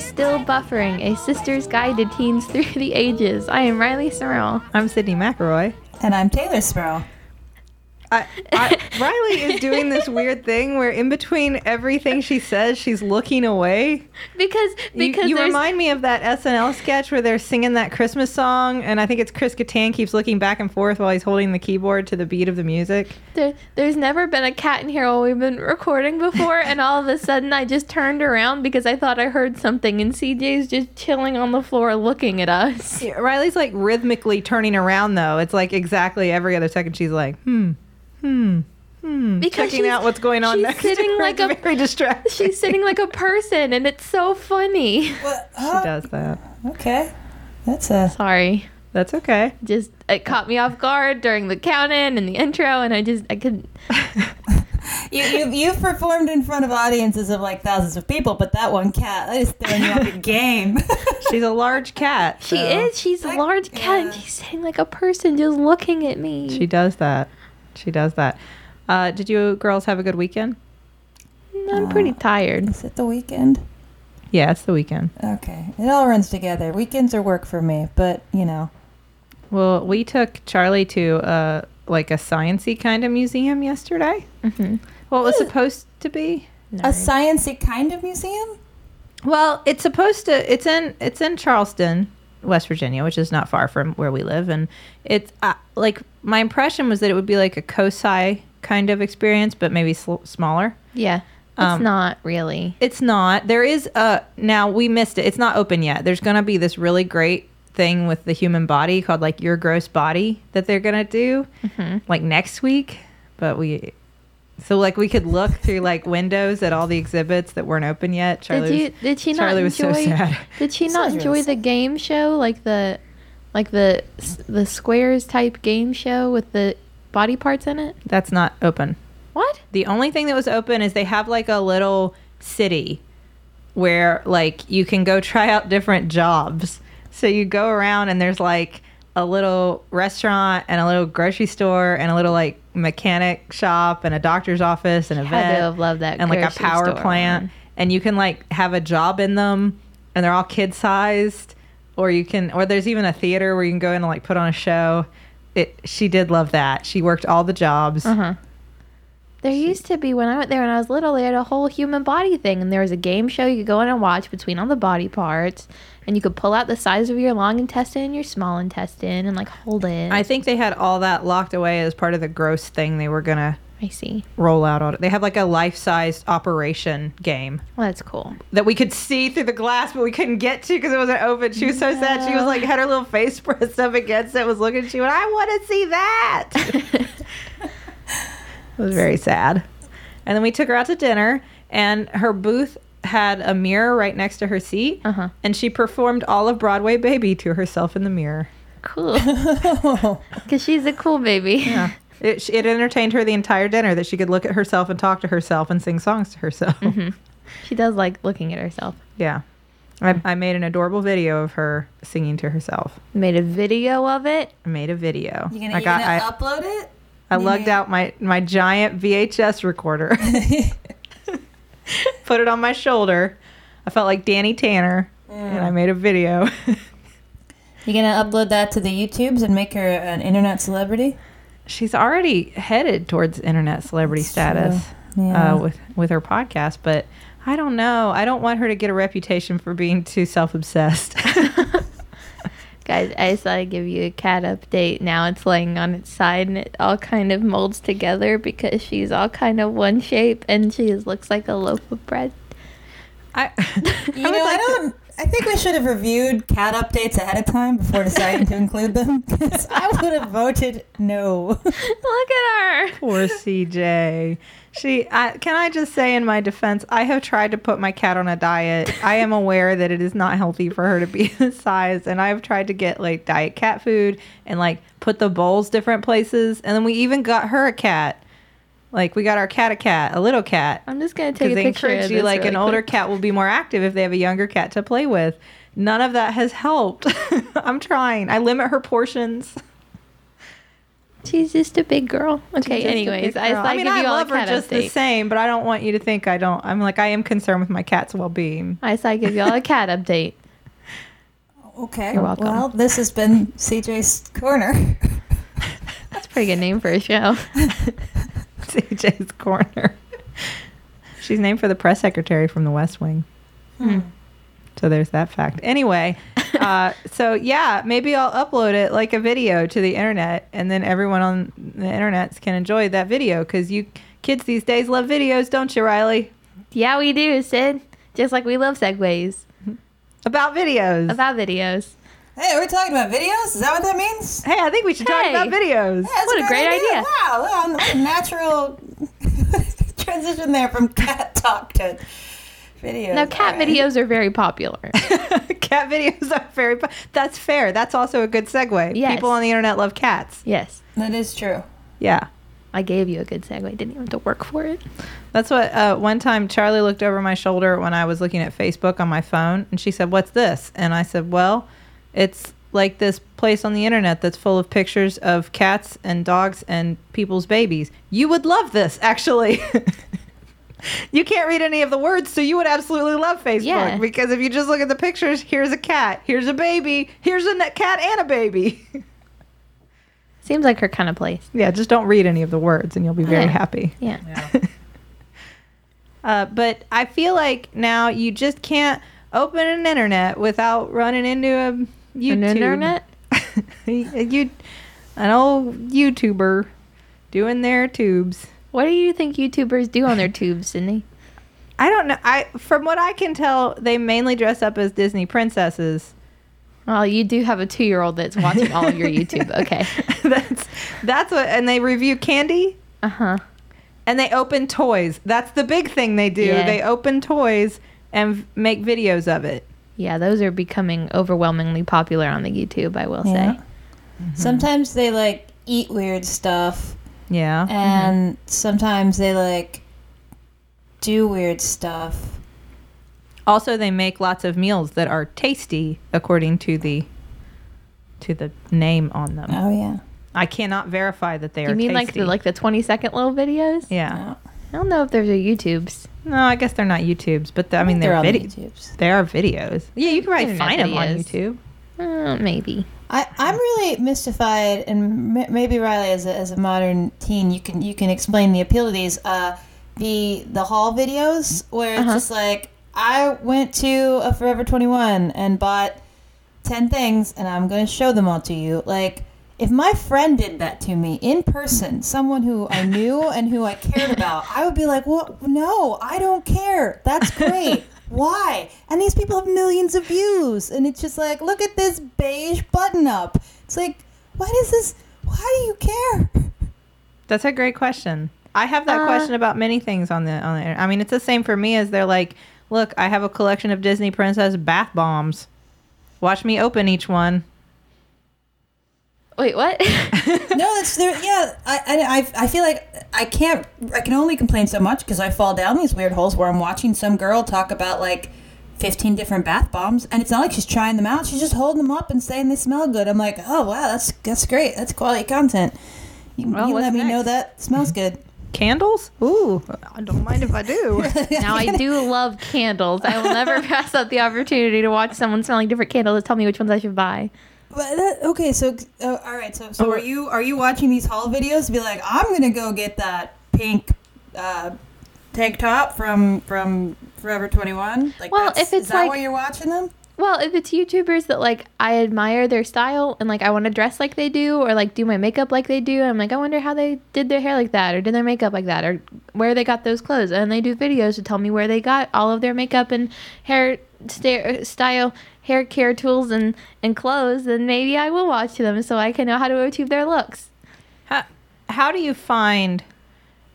and welcome to Still Buffering, a sister's guide to teens through the ages. I am Rileigh Smirl. I'm Sydnee McElroy. And I'm Teylor Smirl. I, I, Rileigh is doing this weird thing where in between everything she says, she's looking away. Because because you, you remind me of that SNL sketch where they're singing that Christmas song, and I think it's Chris Kattan keeps looking back and forth while he's holding the keyboard to the beat of the music. there, there's never been a cat in here while we've been recording before, and all of a sudden I just turned around because I thought I heard something, and CJ's just chilling on the floor looking at us. Yeah, Rileigh's like rhythmically turning around though. It's like exactly every other second she's like, hmm, hmm, hmm, Because checking she's- out what's going on she's next. sitting like a- very distracting. She's sitting like a person, and it's so funny. What? she does that. Okay. That's a. Sorry. That's okay. Just it caught me off guard during the count in and the intro, and I just I could You, you, you've performed in front of audiences of like thousands of people, but that one cat, that is throwing you off your game. She's a large cat. She is. She's a large cat, and she's sitting like a person, just looking at me. She does that. She does that. Uh, did you girls have a good weekend? I'm pretty tired. is it the weekend? Yeah, it's the weekend. Okay. It all runs together. Weekends are work for me, but you know. Well, we took Charlie to uh, like a sciency kind of museum yesterday. hmm Well, it was supposed to be. A sciency kind of museum? Well, it's supposed to. It's in. It's in Charleston, West Virginia, which is not far from where we live, and it's uh, like my impression was that it would be like a COSI kind of experience, but maybe sl- smaller. Yeah, it's Um, not really. It's not. There is a now we missed it. It's not open yet. There's going to be this really great thing with the human body called like your gross body that they're going to do like next week, but we so like we could look through like windows at all the exhibits that weren't open yet. Charlie did you? was, Did she not Charlie was enjoy? so sad. Did she not enjoy the game show, like the, like the the squares type game show with the body parts in it? That's not open. What? The only thing that was open is they have like a little city where like you can go try out different jobs. So you go around and there's like a little restaurant and a little grocery store and a little like mechanic shop and a doctor's office and a vet have loved that. and like a power store plant one. and you can like have a job in them and they're all kid sized or you can or there's even a theater where you can go in and like put on a show. It she did love that. She worked all the jobs. Uh huh. There used to be when I went there when I was little, they had a whole human body thing, and there was a game show you could go in and watch between all the body parts, and you could pull out the size of your long intestine and your small intestine, and like hold it. I think they had all that locked away as part of the gross thing they were gonna I see. roll out. On They have like a life-sized operation game Well, that's cool. that we could see through the glass, but we couldn't get to because it wasn't open. She was so sad. She was like had her little face pressed up against it, was looking. She went, "I want to see that." it was very sad. And then we took her out to dinner, and her booth had a mirror right next to her seat, Uh huh. and she performed all of Broadway Baby to herself in the mirror. Cool. Because she's a cool baby. Yeah. It, it entertained her the entire dinner that she could look at herself and talk to herself and sing songs to herself. She does like looking at herself. Yeah. I, I made an adorable video of her singing to herself. Made a video of it. I made a video. You gonna, I you got gonna I, upload it? I you lugged out my, my giant VHS recorder, put it on my shoulder. I felt like Danny Tanner, and I made a video. You gonna upload that to the YouTubes and make her an internet celebrity? She's already headed towards internet celebrity status. Yeah. uh, with with her podcast, but I don't know. I don't want her to get a reputation for being too self obsessed. I just thought I'd give you a cat update. Now it's laying on its side and it all kind of molds together because she's all kind of one shape and she looks like a loaf of bread. I, You know, I don't. I think we should have reviewed cat updates ahead of time before deciding to include them. 'cause I would have voted no. Look at her. poor CJ. She, I, can I just say in my defense, I have tried to put my cat on a diet. I am aware that it is not healthy for her to be this size, and I have tried to get like diet cat food and like put the bowls different places, and then we even got her a cat. Like we got our cat a cat, a little cat. I'm just gonna take because a they picture encourage of you this like an really older cat will be more active if they have a younger cat to play with none of that has helped i'm trying i limit her portions She's just a big girl. Okay. Anyways, big I, girl. I, I mean, give I all love a her cat just the same, but I don't want you to think I don't. I'm like I am concerned with my cat's well-being. I said I give you all a cat update. Okay. You're welcome. Well, this has been CJ's Corner. That's a pretty good name for a show. CJ's corner. She's named for the press secretary from The West Wing. Hmm. So there's that fact. Anyway, uh, so yeah, maybe I'll upload it like a video to the internet, and then everyone on the internet can enjoy that video because you kids these days love videos, don't you, Rileigh? Yeah, we do, Sid. Just like we love segues About videos. about videos. Hey, are we talking about videos? Is that what that means? hey, I think we should talk about videos. Yeah, that's What a great idea. Wow, wow, what a natural transition there from cat talk to videos. Now, cat All right. videos are very popular. Cat videos are very. pu- That's fair. That's also a good segue. Yes. People on the internet love cats. yes, That is true. Yeah. I gave you a good segue. Didn't even have to work for it. That's what uh, one time Charlie looked over my shoulder when I was looking at Facebook on my phone and she said, What's this? And I said, Well, it's like this place on the internet that's full of pictures of cats and dogs and people's babies. You would love this, actually. you can't read any of the words, so you would absolutely love Facebook Yeah. because if you just look at the pictures, here's a cat, here's a baby, here's a cat and a baby. Seems like her kind of place. yeah, just don't read any of the words and you'll be very Yeah. happy. Yeah. Uh, but I feel like now you just can't open an internet without running into a YouTube. An internet? you, an old YouTuber doing their tubes. What do you think YouTubers do on their tubes, Sydnee? I don't know. I from what I can tell, they mainly dress up as Disney princesses. Well, you do have a two-year-old that's watching all of your YouTube. Okay. that's that's what. And they review candy Uh huh. and they open toys. That's the big thing they do. Yeah. They open toys and v- make videos of it. Yeah, those are becoming overwhelmingly popular on the YouTube. I will Yeah. say. Sometimes they like eat weird stuff, Yeah. and sometimes they like do weird stuff. Also, they make lots of meals that are tasty according to the to the name on them. Oh yeah. I cannot verify that they Do are. you mean like the like the twenty-second little videos? Yeah. I don't know if there's a YouTubes. No, I guess they're not YouTubes, but the, I mean they're they're on videos. YouTubes. They are videos. Yeah, you can probably Internet find them on. YouTube. Uh, maybe. I, I'm really mystified, and m- maybe Rileigh, as a, as a modern teen, you can you can explain the appeal of these. Uh, the the haul videos where it's Uh-huh. just like I went to a Forever 21 and bought ten things, and I'm going to show them all to you. Like if my friend did that to me in person, someone who I knew and who I cared about, I would be like, "Well, no, I don't care. That's great." Why? And these people have millions of views, and it's just like, look at this beige button up. It's like, why does this? Why do you care? That's a great question. I have that Uh, question about many things on the on the. internet. I mean, it's the same for me as they're like, look, I have a collection of Disney princess bath bombs. Watch me open each one. Wait, what? no, that's there. Yeah, I, I, I- I feel like I can't. I can only complain so much because I fall down these weird holes where I'm watching some girl talk about like. 15 different bath bombs and it's not like she's trying them out she's just holding them up and saying they smell good i'm like oh wow that's that's great that's quality content you, Well, you what's let me know that smells good Candles? Ooh, I don't mind if I do. now I do love candles. I will never pass up the opportunity to watch someone smelling different candles to tell me which ones I should buy. But that, okay, so uh, all right, so so are you are you watching these haul videos? to Be like, I'm gonna go get that pink uh, tank top from from Forever 21. Like, Well, that's- if it's is that like- why you're watching them? Well, if it's YouTubers that like I admire their style and like I want to dress like they do or like do my makeup like they do, I'm like I wonder how they did their hair like that or did their makeup like that or where they got those clothes. And they do videos to tell me where they got all of their makeup and hair sta- style, hair care tools and and clothes. Then maybe I will watch them so I can know how to achieve their looks. how, how do you find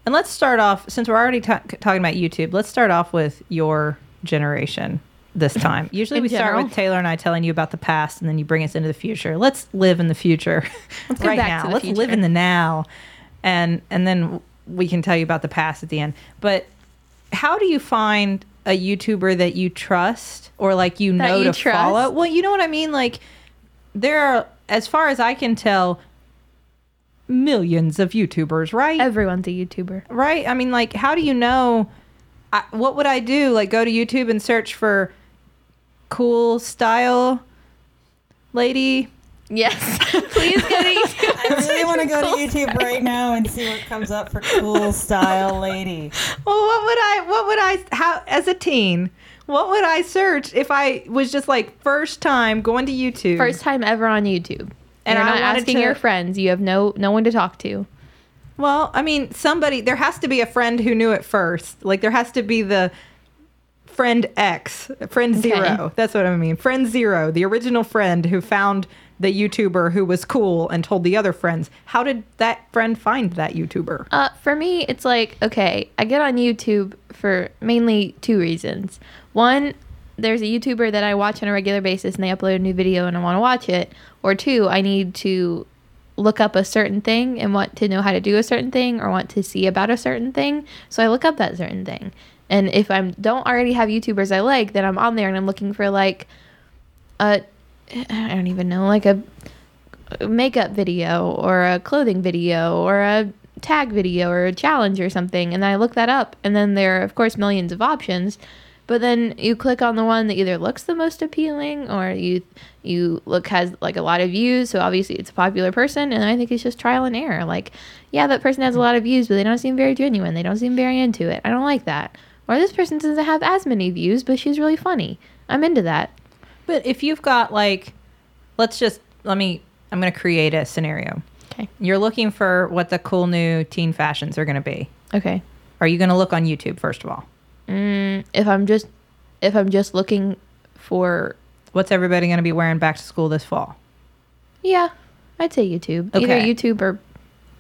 and let's start off since we're already ta- talking about youtube let's start off with your generation this time. Usually In we start with teylor and i telling you about the past and then you bring us into the future. Let's live in the future. Let's right now. let's live in the now and and then we can tell you about the past at the end. But how do you find a youtuber that you trust or like you That know you to follow well you know what i mean like there are as far as i can tell millions of YouTubers, right? Everyone's a YouTuber. right? I mean, like, how do you know? I, what would I do? Like, go to YouTube and search for cool style lady? Yes. Please go to YouTube. I really want to go to YouTube right now and see what comes up for cool style lady. Well, what would I? What would I? How as a teen? What would I search if I was just like first time going to YouTube? First time ever on YouTube. And And you're I not asking to- your friends. You have no no one to talk to. Well, I mean, somebody there has to be a friend who knew it first. Like there has to be the friend X, friend Okay. zero. That's what I mean. Friend zero, the original friend who found the YouTuber who was cool and told the other friends. How did that friend find that YouTuber? Uh, for me, it's like okay, I get on YouTube for mainly two reasons. One, there's a YouTuber that I watch on a regular basis, and they upload a new video, and I want to watch it. Or two, I need to look up a certain thing and want to know how to do a certain thing, or want to see about a certain thing. So I look up that certain thing. And if I don't already have YouTubers I like, then I'm on there and I'm looking for like a I don't even know, like a makeup video or a clothing video or a tag video or a challenge or something and I look that up and then there are of course millions of options but then you click on the one that either looks the most appealing or you you look has like a lot of views so obviously it's a popular person and I think it's just trial and error like yeah that person has a lot of views but they don't seem very genuine they don't seem very into it I don't like that or this person doesn't have as many views but she's really funny I'm into that But if you've got like, let's just let me. I'm going to create a scenario. okay You're looking for what the cool new teen fashions are going to be. okay Are you going to look on YouTube first of all? Mm, if I'm just if I'm just looking for What's everybody going to be wearing back to school this fall? yeah, I'd say YouTube. Okay. Either Okay. YouTube or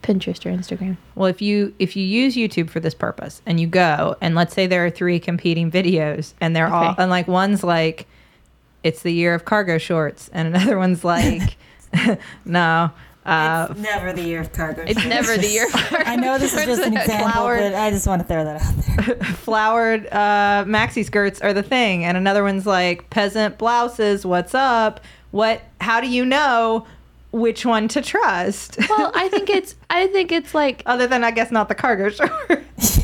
Pinterest or Instagram. Well, if you if you use YouTube for this purpose and you go and let's say there are three competing videos and they're all and like one's like it's the year of cargo shorts and another one's like no uh, it's never the year of cargo. It's shorts. never the year. I know this is just an example, Flowered- but I just want to throw that out there. flowered uh, maxi skirts are the thing and another one's like peasant blouses what's up what how do you know which one to trust well, I think it's I think it's like other than I guess not the cargo shorts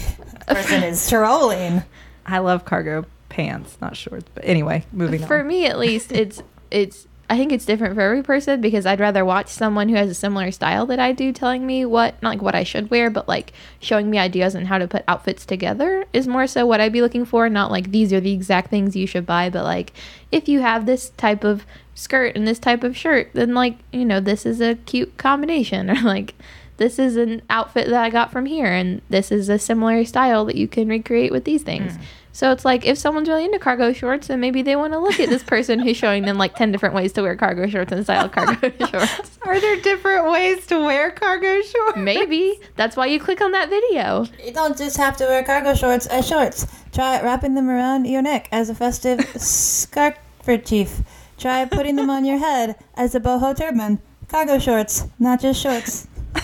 Person is trolling. I love cargo pants not shorts but anyway moving on. for on me at least it's it's I think it's different for every person because I'd rather watch someone who has a similar style that I do telling me what not like what I should wear, but like showing me ideas on how to put outfits together is more so what I'd be looking for, not like these are the exact things you should buy, but like if you have this type of skirt and this type of shirt, then like, you know, this is a cute combination or like this is an outfit that I got from here and this is a similar style that you can recreate with these things. Mm. So it's like if someone's really into cargo shorts, then maybe they want to look at this person who's showing them like 10 different ways to wear cargo shorts and style cargo shorts. are there different ways to wear cargo shorts Maybe that's why you click on that video. You don't just have to wear cargo shorts as shorts. Try wrapping them around your neck as a festive scarf chief. Try putting them on your head as a boho turban. Cargo shorts, not just shorts.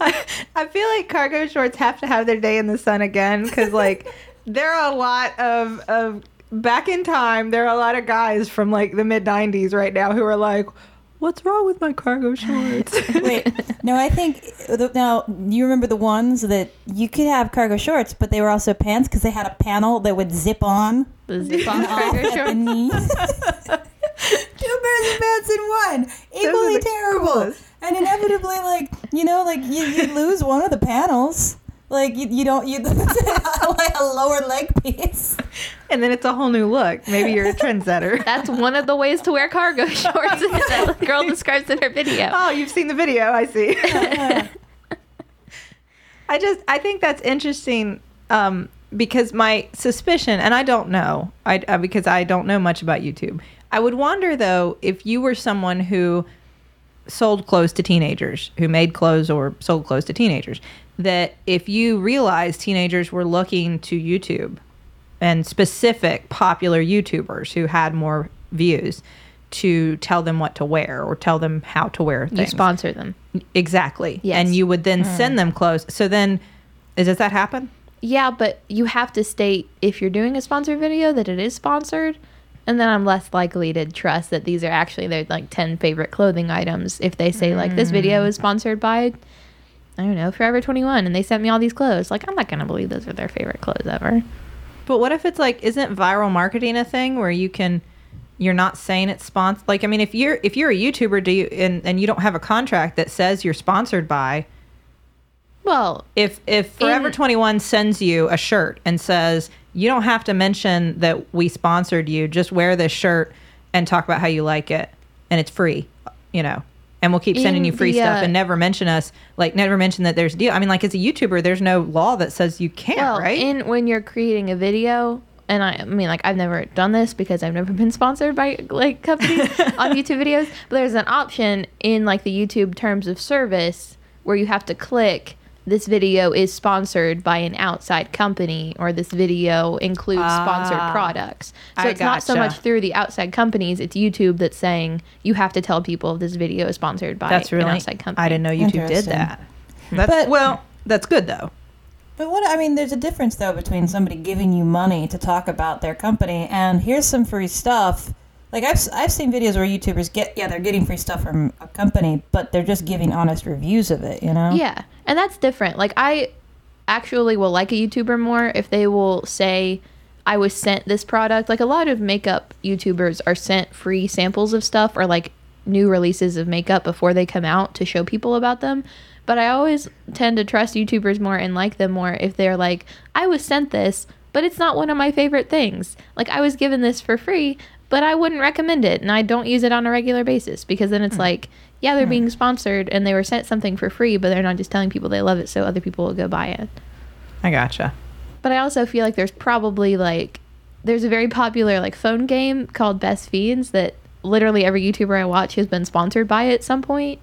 I, I feel like cargo shorts have to have their day in the sun again because like there are a lot of of back in time there are a lot of guys from like the mid 90s right now who are like what's wrong with my cargo shorts Wait, no, I think now you remember the ones that you could have cargo shorts, but they were also pants because they had a panel that would zip on The zip on off cargo at the shorts. knee. Two pairs of pants in one, equally terrible, coolest. and inevitably, like you know, like you you lose one of the panels. Like you, you don't you like a lower leg piece. and then it's a whole new look maybe you're a trendsetter That's one of the ways to wear cargo shorts that the girl describes in her video. oh you've seen the video i see I just I think that's interesting um, because my suspicion, and I don't know, I uh, because I don't know much about YouTube. I would wonder though if you were someone who sold clothes to teenagers, who made clothes or sold clothes to teenagers, that if you realized teenagers were looking to YouTube and specific popular YouTubers who had more views to tell them what to wear or tell them how to wear You sponsor them. Exactly. Yes. And you would then send hmm. them clothes. So then, is, does that happen? Yeah, but you have to state if you're doing a sponsored video that it is sponsored, And then I'm less likely to trust that these are actually their like 10 favorite clothing items if they say like this video hmm. is sponsored by I don't know, Forever 21 and they sent me all these clothes. Like I'm not going to believe those are their favorite clothes ever. But what if it's like, isn't viral marketing a thing where you can, you're not saying it's sponsored? Like, I mean, if you're if you're a YouTuber, do you and and you don't have a contract that says you're sponsored by? Well, If if Forever In- 21 sends you a shirt and says you don't have to mention that we sponsored you, just wear this shirt and talk about how you like it, and it's free, you know. And we'll keep sending In you free the, stuff uh, and never mention us, like never mention that there's a deal. I mean, like as a YouTuber, there's no law that says you can't, well, right? in when you're creating a video and I, I mean like I've never done this because I've never been sponsored by like companies on YouTube videos, but there's an option in like the YouTube terms of service where you have to click this video is sponsored by an outside company or this video includes sponsored Ah, products. So I it's not so much through the outside companies, it's YouTube that's saying you have to tell people this video is sponsored by That's really an outside company. I didn't know YouTube did that. That's But- well, that's good though. But what I mean, there's a difference though between somebody giving you money to talk about their company and here's some free stuff. Like I've I've seen videos where YouTubers get yeah they're getting free stuff from a company, but they're just giving honest reviews of it. You know? Yeah, and that's different. Like I actually will like a YouTuber more if they will say I was sent this product. Like a lot of makeup YouTubers are sent free samples of stuff or like new releases of makeup before they come out to show people about them. But I always tend to trust YouTubers more and like them more if they're like, I was sent this, but it's not one of my favorite things. Like I was given this for free, but I wouldn't recommend it and I don't use it on a regular basis because then it's like, yeah, they're being sponsored and they were sent something for free, but they're not just telling people they love it so other people will go buy it. I gotcha. But I also feel like there's probably like there's a very popular like phone game called Best Fiends that literally every YouTuber I watch has been sponsored by at some point,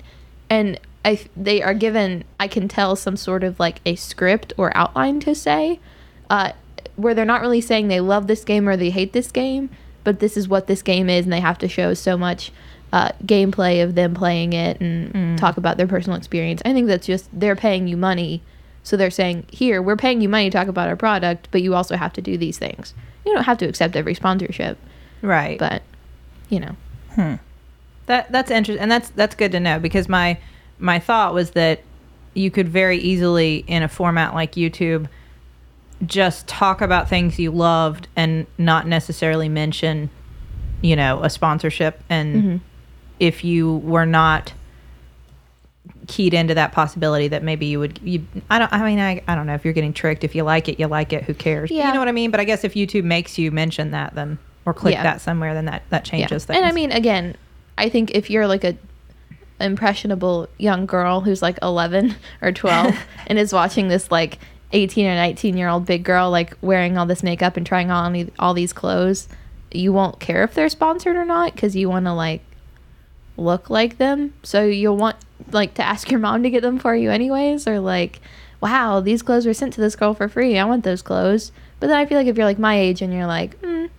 and I they are given I can tell some sort of like a script or outline to say, uh, where they're not really saying they love this game or they hate this game, but this is what this game is, and they have to show so much. Uh, gameplay of them playing it and talk about their personal experience. I think that's just they're paying you money so they're saying, here, we're paying you money to talk about our product, but you also have to do these things. You don't have to accept every sponsorship, Right. but, you know. That that's interesting, and that's that's good to know because my my thought was that you could very easily in a format like YouTube just talk about things you loved and not necessarily mention, you know, a sponsorship. And Mm-hmm. if you were not keyed into that possibility that maybe you would you I don't I mean I, I don't know if you're getting tricked if you like it you like it who cares Yeah. you know what I mean but I guess if YouTube makes you mention that then or click Yeah. that somewhere then that that changes things And I mean, again, I think if you're like a impressionable young girl who's like 11 or 12 and is watching this like 18 or 19 year old big girl like wearing all this makeup and trying on all these clothes, you won't care if they're sponsored or not because you want to like look like them. So you'll want like to ask your mom to get them for you anyways or like wow, these clothes were sent to this girl for free. I want those clothes. But then I feel like if you're like my age and you're like, mm,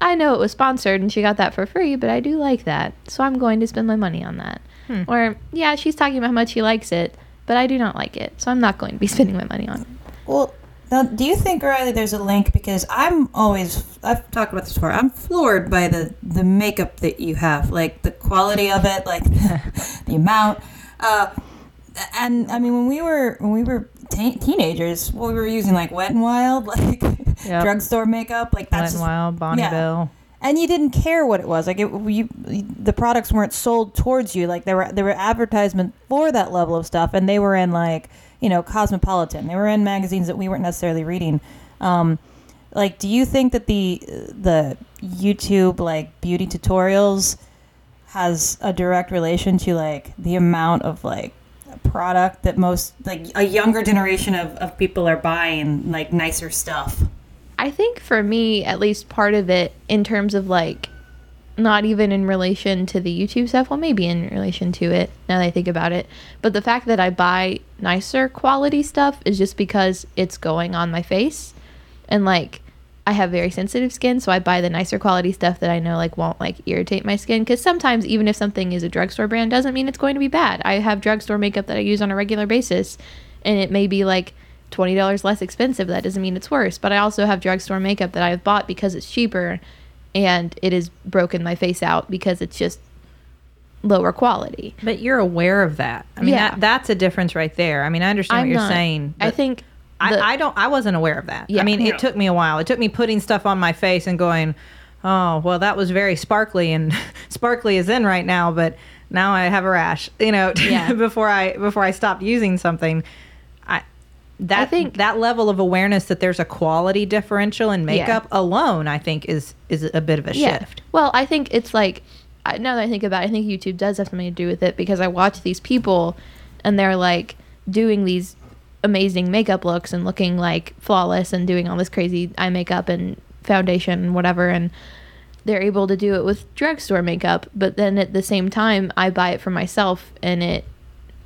I know it was sponsored and she got that for free, but I do like that. So I'm going to spend my money on that. Hmm. Or, yeah, she's talking about how much she likes it, but I do not like it. So I'm not going to be spending my money on it. Well, now, do you think, Rileigh, there's a link? Because I'm always, I've talked about this before, I'm floored by the, the makeup that you have, like the quality of it, like the amount. Uh, and I mean, when we were, when we were teen teenagers, we were using like Wet and Wild, like Yep. drugstore makeup, like Wet that's and just- Wild Bonne Bell and you didn't care what it was like it, you, the products weren't sold towards you like there were there were advertisement for that level of stuff and they were in like you know cosmopolitan. They were in magazines that we weren't necessarily reading. Um, like do you think that the the youtube like beauty tutorials has a direct relation to like the amount of like product that most like a younger generation of, of people are buying like nicer stuff? I think for me, at least part of it, in terms of like, not even in relation to the YouTube stuff, well, maybe in relation to it now that I think about it, but the fact that I buy nicer quality stuff is just because it's going on my face. And like, I have very sensitive skin, so I buy the nicer quality stuff that I know like won't like irritate my skin. Because sometimes, even if something is a drugstore brand, doesn't mean it's going to be bad. I have drugstore makeup that I use on a regular basis, and it may be like $20 less expensive. That doesn't mean it's worse. But I also have drugstore makeup that I've bought because it's cheaper and it has broken my face out because it's just lower quality. But you're aware of that. I mean, Yeah. that, that's a difference right there. I mean, I understand I'm what you're not- saying. I think I, the- I don't. I wasn't aware of that. Yeah. I mean, Yeah. it took me a while. It took me putting stuff on my face and going, "Oh, well, that was very sparkly, and sparkly is in right now." But now I have a rash. You know, before I before I stopped using something, I that I think- that level of awareness that there's a quality differential in makeup alone, I think, is is a bit of a shift. Well, I think it's like now that I think about it, I think YouTube does have something to do with it because I watch these people and they're like doing these amazing makeup looks and looking like flawless and doing all this crazy eye makeup and foundation and whatever. And they're able to do it with drugstore makeup, but then at the same time I buy it for myself and it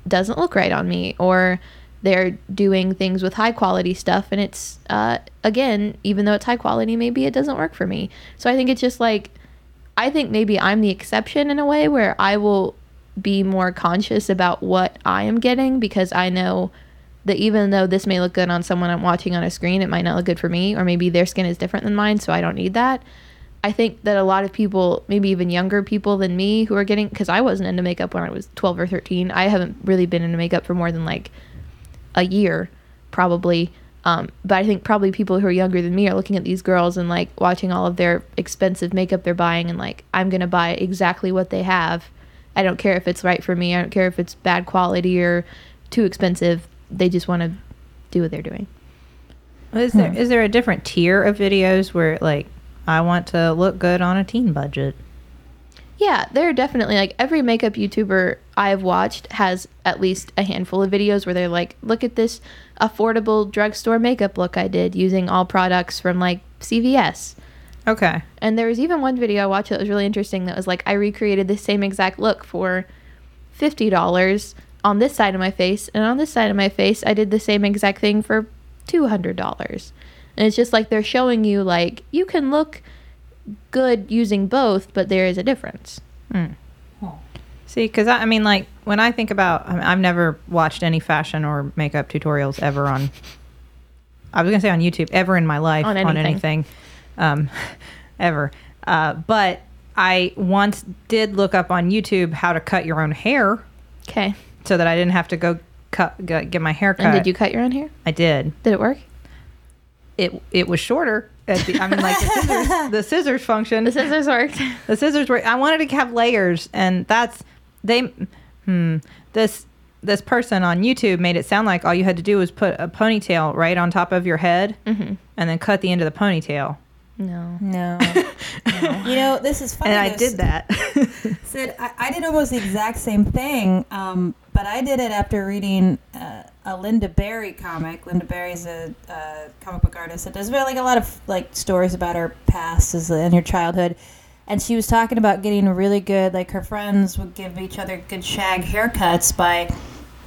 doesn't look right on me or they're doing things with high quality stuff and it's uh, again even though it's high quality maybe it doesn't work for me so i think it's just like i think maybe i'm the exception in a way where i will be more conscious about what i am getting because i know that even though this may look good on someone i'm watching on a screen it might not look good for me or maybe their skin is different than mine so i don't need that I think that a lot of people, maybe even younger people than me, who are getting because I wasn't into makeup when I was 12 or 13. I haven't really been into makeup for more than like a year, probably. Um, but I think probably people who are younger than me are looking at these girls and like watching all of their expensive makeup they're buying and like, I'm going to buy exactly what they have. I don't care if it's right for me. I don't care if it's bad quality or too expensive. They just want to do what they're doing. Is there is there a different tier of videos where like I want to look good on a teen budget? Yeah, there are definitely like every makeup YouTuber I've watched has at least a handful of videos where they're like, look at this affordable drugstore makeup look I did using all products from like CVS. Okay. And there was even one video I watched that was really interesting that was like, I recreated the same exact look for $50 on this side of my face, and on this side of my face, I did the same exact thing for $200. And it's just like they're showing you, like, you can look good using both, but there is a difference. See, because I, I mean, like when I think about, I mean, I've never watched any fashion or makeup tutorials ever on. I was gonna say on YouTube, ever in my life On on anything. anything, um, ever. Uh, but I once did look up on YouTube how to cut your own hair, Okay. so that I didn't have to go cut go, get my hair cut. And did you cut your own hair? I did. Did it work? It it was shorter. At the, I mean, like the scissors, the scissors function. The scissors worked. The scissors were. I wanted to have layers, and that's they. Hmm. This this person on YouTube made it sound like all you had to do was put a ponytail right on top of your head, hmm and then cut the end of the ponytail. No. No. No. You know, this is funny. And I did that. Sid, I, I did almost the exact same thing, um, but I did it after reading uh, a Lynda Barry comic. Lynda Barry's a uh, comic book artist that does really like a lot of like stories about her past as, and her childhood. And she was talking about getting really good, like her friends would give each other good shag haircuts by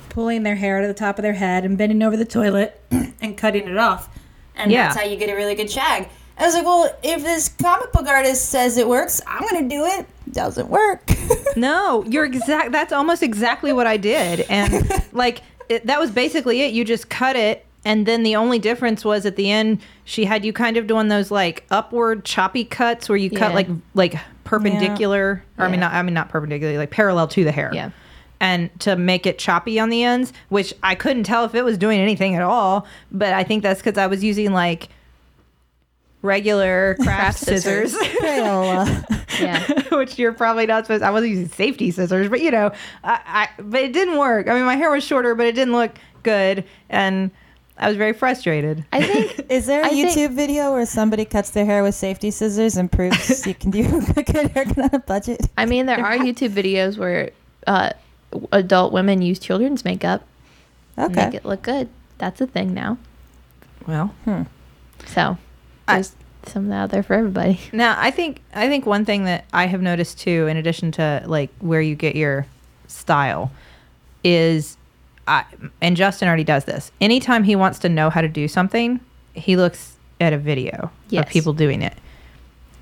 pulling their hair to the top of their head and bending over the toilet and cutting it off. And Yeah. that's how you get a really good shag. I was like, well, if this comic book artist says it works, I'm going to do it. Doesn't work. no, you're exact. That's almost exactly what I did, and like it, that was basically it. You just cut it. And then the only difference was at the end, she had you kind of doing those like upward choppy cuts where you cut Yeah. like like perpendicular, or I mean not I mean not perpendicular, like parallel to the hair. Yeah. and to make it choppy on the ends, which I couldn't tell if it was doing anything at all. But I think that's because I was using like regular craft, Craft scissors, scissors. Yeah. which you're probably not supposed. I wasn't using safety scissors, but you know, I, I but it didn't work. I mean, my hair was shorter, but it didn't look good, and I was very frustrated. I think Is there a I think- YouTube video where somebody cuts their hair with safety scissors and proves you can do a good haircut on a budget? I mean there are YouTube videos where uh, adult women use children's makeup and Okay. make it look good. That's a thing now. Well, hmm. So I- there's some out there for everybody. Now, I think I think one thing that I have noticed too, in addition to like where you get your style, is, I, and Justin already does this. Anytime he wants to know how to do something, he looks at a video Yes. of people doing it,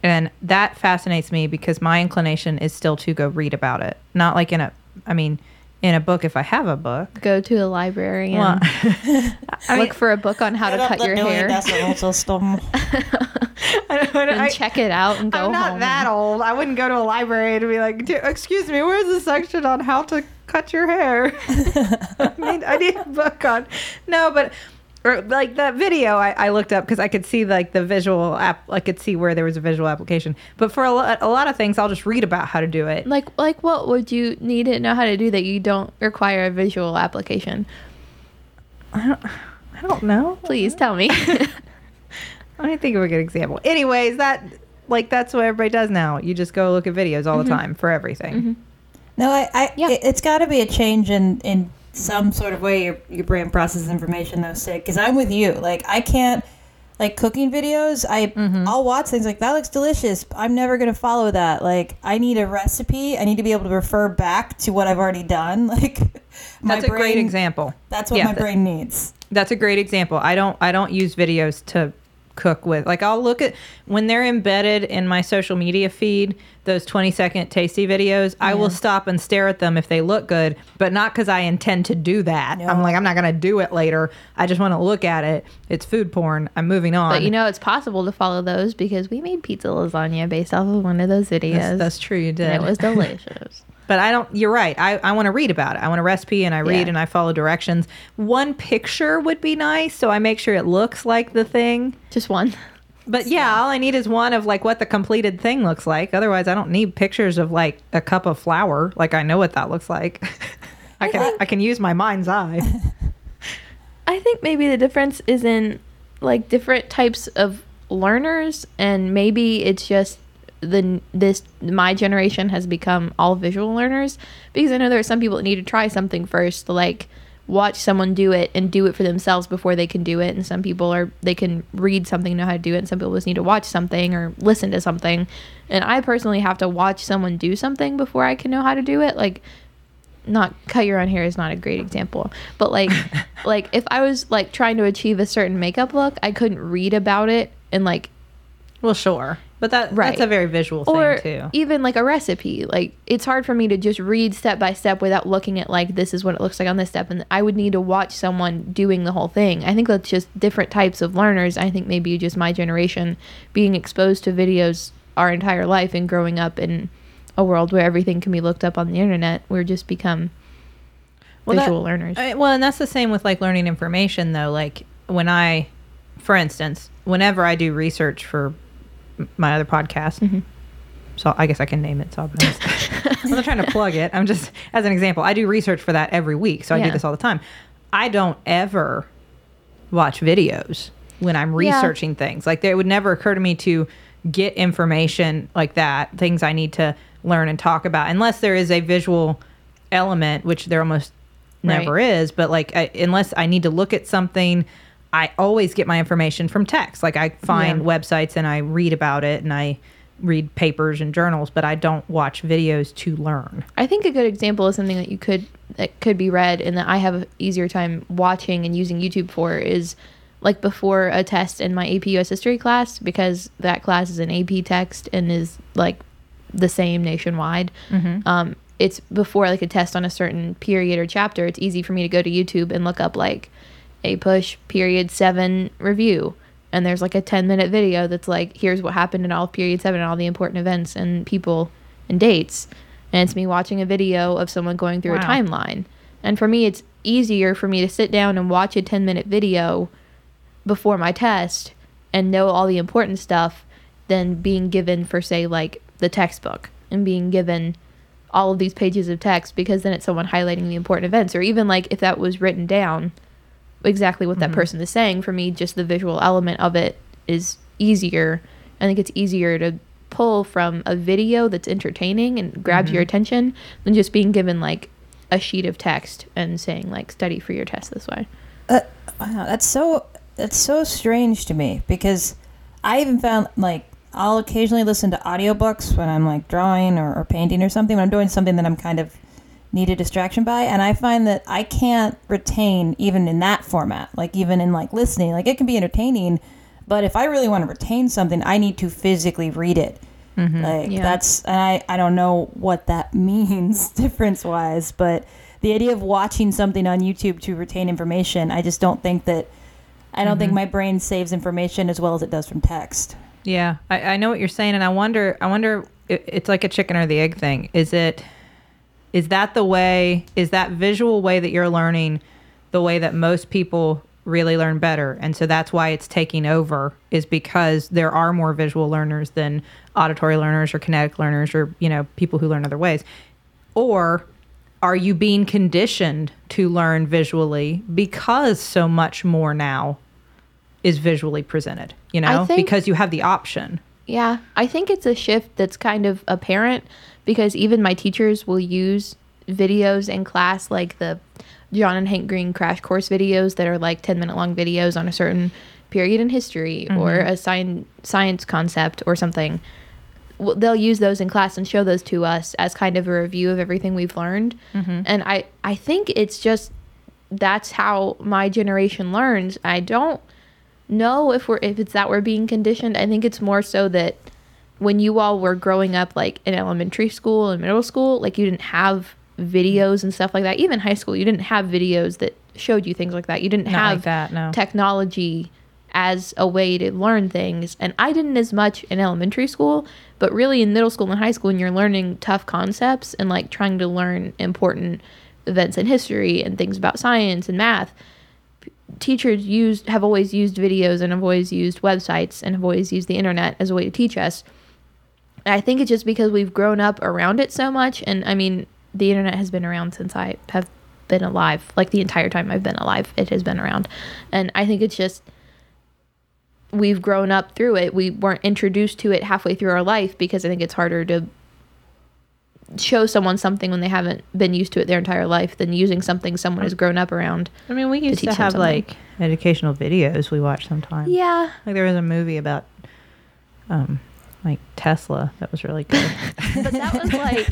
and that fascinates me because my inclination is still to go read about it, not like in a, I mean, in a book if I have a book. Go to a library and Well, I mean, look for a book on how to cut your hair. I don't, and I- check it out and go I'm not home. that old. I wouldn't go to a library to be like, excuse me, where's the section on how to cut your hair? I, need, I need a book on. No, but or like that video I, I looked up because I could see like the visual app. I could see where there was a visual application. But for a lot, a lot of things, I'll just read about how to do it. Like like what would you need to know how to do that you don't require a visual application? I don't I don't know. Please tell me. I don't think of a good example. Anyways, that like that's what everybody does now. You just go look at videos all the mm-hmm. time for everything. Mm-hmm. No, I, I Yeah. it, has got to be a change in in some sort of way your your brain processes information though, Sid. Because I'm with you. Like I can't like cooking videos. I Mm-hmm. I'll watch things like that looks delicious. I'm never gonna follow that. Like I need a recipe. I need to be able to refer back to what I've already done. Like my That's a great example. That's what Yeah, my that- brain needs. That's a great example. I don't I don't use videos to cook with. Like I'll look at when they're embedded in my social media feed, those 20 second tasty videos, I will stop and stare at them if they look good, but not cuz I intend to do that. Yeah. I'm like I'm not going to do it later. I just want to look at it. It's food porn. I'm moving on. but you know it's possible to follow those because we made pizza lasagna based off of one of those videos. that's, that's true you did. and it was delicious. But I don't. You're right. I, I want to read about it. I want a recipe, and I read Yeah. and I follow directions. One picture would be nice, so I make sure it looks like the thing. Just one. But yeah, all I need is one of like what the completed thing looks like. Otherwise, I don't need pictures of like a cup of flour. Like I know what that looks like. I can I can use my mind's eye. I think maybe the difference is in like different types of learners, and maybe it's just the this my generation has become all visual learners because I know there are some people that need to try something first, to like watch someone do it and do it for themselves before they can do it, and some people are they can read something know how to do it, and some people just need to watch something or listen to something, and I personally have to watch someone do something before I can know how to do it, like not cut your own hair is not a great example but like like if i was like trying to achieve a certain makeup look i couldn't read about it and like Well, sure, but that Right. that's a very visual or thing too. even like a recipe like it's hard for me to just read step by step without looking at like this is what it looks like on this step and i would need to watch someone doing the whole thing i think that's just different types of learners i think maybe just my generation being exposed to videos our entire life and growing up in a world where everything can be looked up on the internet we're just become Well, that- visual learners I- well, and that's the same with like learning information, though. Like when I, for instance, whenever I do research for my other podcast, Mm-hmm. so I guess I can name it. So I'm, not trying to plug it. I'm just as an example. I do research for that every week, so I do this all the time. I don't ever watch videos when I'm Yeah. researching things. Like it would never occur to me to get information like that, things I need to learn and talk about, unless there is a visual element, which there almost never Right. is. But like, I, unless I need to look at something, I always get my information from text. Like I find Yeah. websites and I read about it and I read papers and journals, but I don't watch videos to learn. I think a good example is something that you could that could be read and that I have an easier time watching and using YouTube for is like before a test in my AP US history class because that class is an AP text and is like the same nationwide. Um, it's before like a test on a certain period or chapter. It's easy for me to go to YouTube and look up like a push period seven review. And there's like a 10 minute video that's like, here's what happened in all of period seven and all the important events and people and dates. And it's me watching a video of someone going through Wow. a timeline. And for me, it's easier for me to sit down and watch a 10 minute video before my test and know all the important stuff than being given for say like the textbook and being given all of these pages of text because then it's someone highlighting the important events or even like if that was written down exactly what that person is saying. For me just the visual element of it is easier. I think it's easier to pull from a video that's entertaining and grabs your attention than just being given like a sheet of text and saying like study for your test this way. Uh, wow, that's so that's so strange to me because I even found like I'll occasionally listen to audiobooks when I'm like drawing or, or painting or something when I'm doing something that I'm kind of need a distraction by and I find that I can't retain even in that format like even in like listening like it can be entertaining but if I really want to retain something I need to physically read it mm-hmm. like Yeah. that's and I, I don't know what that means difference wise but the idea of watching something on youtube to retain information i just don't think that i don't think mm-hmm. my brain saves information as well as it does from text Yeah, I, I know what you're saying, and I wonder. I wonder. It, it's like a chicken or the egg thing. Is it? Is that the way? Is that visual way that you're learning the way that most people really learn better, and so that's why it's taking over? Is because there are more visual learners than auditory learners or kinetic learners or you know people who learn other ways, or are you being conditioned to learn visually because so much more now is visually presented you know think- because you have the option Yeah, I think it's a shift that's kind of apparent because even my teachers will use videos in class like the John and Hank Green crash course videos that are like 10 minute long videos on a certain period in history mm-hmm. or a science science concept or something. Well, They'll use those in class and show those to us as kind of a review of everything we've learned. Mm-hmm. And I I think it's just that's how my generation learns. I don't know if we're if it's that we're being conditioned. I think it's more so that when you all were growing up like in elementary school and middle school, like you didn't have videos and stuff like that. Even high school, you didn't have videos that showed you things like that. You didn't Not like have that, no. technology as a way to learn things. And I didn't as much in elementary school, but really in middle school and high school when you're learning tough concepts and like trying to learn important events in history and things about science and math teachers used have always used videos and have always used websites and have always used the internet as a way to teach us. I think it's just because we've grown up around it so much and I mean the internet has been around since I have been alive. Like the entire time I've been alive, it has been around. And I think it's just we've grown up through it. We weren't introduced to it halfway through our life because I think it's harder to show someone something when they haven't been used to it their entire life than using something someone has grown up around. i mean we used to, them have like educational videos we watch sometimes Yeah. like there was a movie about um like tesla that was really good But that was like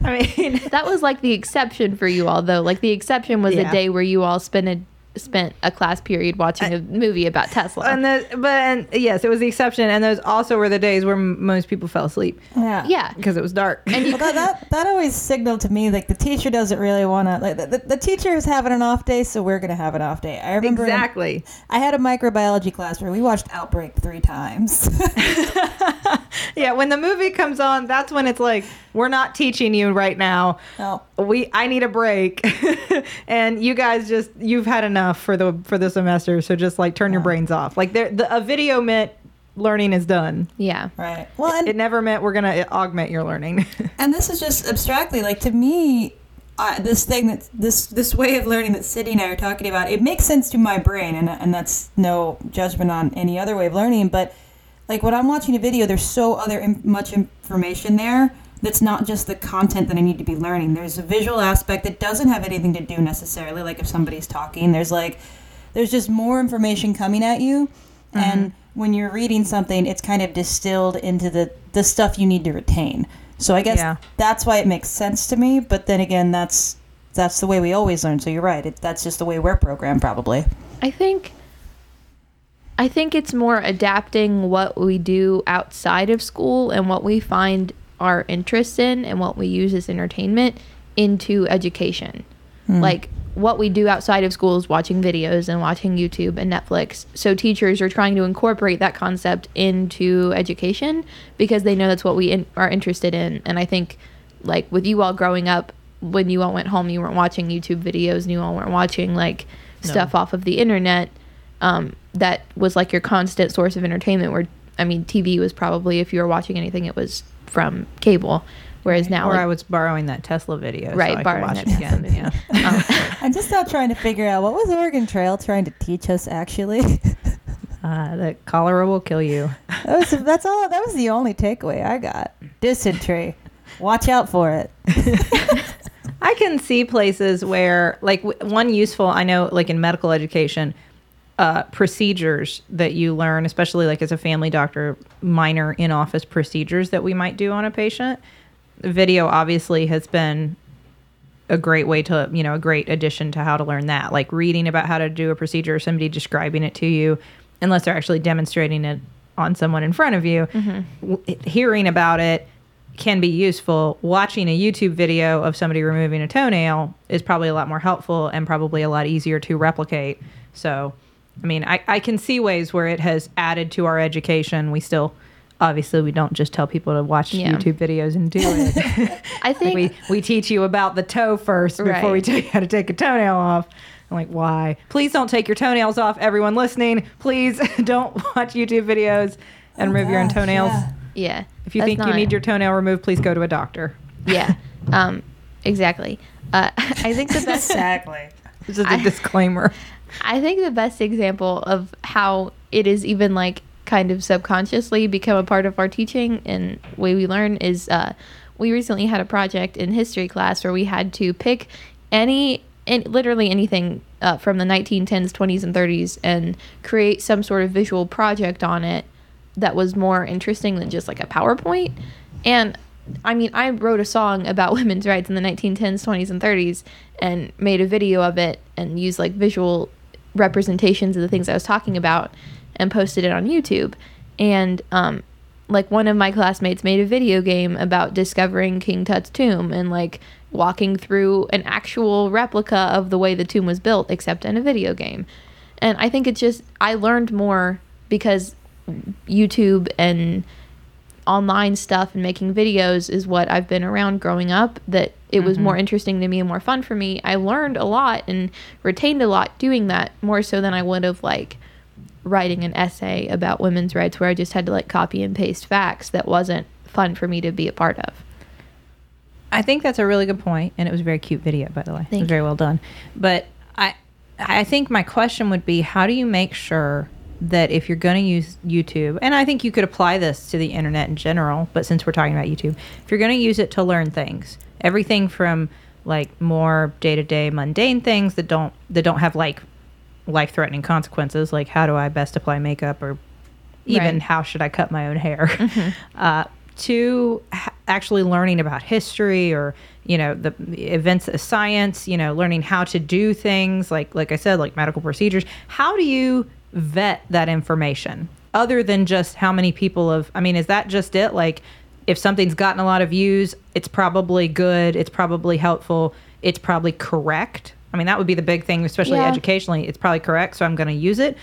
i mean that was like the exception for you all though. Like the exception was Yeah. day where you all spent a spent a class period watching a movie about Tesla. and the but and yes it was the exception and those also were the days where m- most people fell asleep Yeah. yeah. because it was dark and Well, that, that that always signaled to me like the teacher doesn't really want to like the, the, the teacher is having an off day, so we're gonna have an off day. I remember in- exactly I had a microbiology class where we watched Outbreak three times. yeah when the movie comes on that's when it's like we're not teaching you right now no, we i need a break and you guys just you've had enough for the for the semester so just like turn your brains off like there the, a video meant learning is done Yeah. right. Well, and, it never meant we're gonna augment your learning and this is just abstractly like to me. Uh, this thing that this this way of learning that Sydnee and I are talking about, it makes sense to my brain, and and that's no judgment on any other way of learning. But like when I'm watching a video, there's so other Im- much information there that's not just the content that I need to be learning. There's a visual aspect that doesn't have anything to do necessarily, like if somebody's talking. There's like there's just more information coming at you, mm-hmm. and when you're reading something, it's kind of distilled into the the stuff you need to retain. So I guess Yeah. that's why it makes sense to me. But then again, that's that's the way we always learn. So you're right. It, that's just the way we're programmed, probably. I think I think it's more adapting what we do outside of school and what we find our interests in and what we use as entertainment into education. Like what we do outside of school is watching videos and watching YouTube and Netflix. So teachers are trying to incorporate that concept into education because they know that's what we in, are interested in. And I think like with you all growing up when you all went home you weren't watching YouTube videos and you all weren't watching like stuff off of the internet um, that was like your constant source of entertainment where i mean tv was probably if you were watching anything it was from cable whereas now or like, i was borrowing that tesla video so Right, could borrowing it again yeah um, I'm just now trying to figure out what was Oregon Trail trying to teach us. Actually, uh, that cholera will kill you that was that's all. That was the only takeaway I got. Dysentery. Watch out for it. I can see places where, like, w- one useful, I know, like in medical education, uh, procedures that you learn, especially like as a family doctor, minor in office procedures that we might do on a patient. Video obviously has been a great way to, you know, a great addition to how to learn that. Like reading about how to do a procedure, or somebody describing it to you, unless they're actually demonstrating it on someone in front of you, w- hearing about it can be useful. Watching a YouTube video of somebody removing a toenail is probably a lot more helpful and probably a lot easier to replicate. So I mean, I, I can see ways where it has added to our education. We still, obviously, we don't just tell people to watch Yeah. YouTube videos and do it. I think we, we teach you about the toe first before Right. we tell you how to take a toenail off. I'm like, why? Please don't take your toenails off, everyone listening. Please don't watch YouTube videos and remove your own toenails. yeah. yeah. If you that's think you need your toenail removed, please go to a doctor. yeah, um, exactly. Uh, I think the best Exactly. This is a I- disclaimer. I think the best example of how it is even like kind of subconsciously become a part of our teaching and way we learn is uh, we recently had a project in history class where we had to pick any and literally anything uh, from the 1910s, 20s, and 30s and create some sort of visual project on it that was more interesting than just like a PowerPoint. And I mean, I wrote a song about women's rights in the 1910s, 20s, and 30s and made a video of it and used like visual representations of the things I was talking about and posted it on YouTube. And um, like one of my classmates made a video game about discovering King Tut's tomb and like walking through an actual replica of the way the tomb was built, except in a video game. And I think it's just, I learned more because YouTube and online stuff and making videos is what I've been around growing up that it was mm-hmm. more interesting to me and more fun for me. I learned a lot and retained a lot doing that more so than I would have like writing an essay about women's rights where I just had to like copy and paste facts that wasn't fun for me to be a part of. I think that's a really good point, and it was a very cute video, by the way. it Thank was very well done. But I, I think my question would be, how do you make sure that if you're going to use YouTube, and I think you could apply this to the internet in general, but since we're talking about YouTube, if you're going to use it to learn things, everything from like more day-to-day mundane things that don't that don't have like life-threatening consequences, like how do I best apply makeup or even Right. how should I cut my own hair, uh, to ha- actually learning about history or you know the events of science, you know, learning how to do things like like I said, like medical procedures. How do you vet that information other than just how many people have? I mean, is that just it? Like, if something's gotten a lot of views, it's probably good. It's probably helpful. It's probably correct. I mean, that would be the big thing, especially Yeah. educationally. It's probably correct, so I'm going to use it.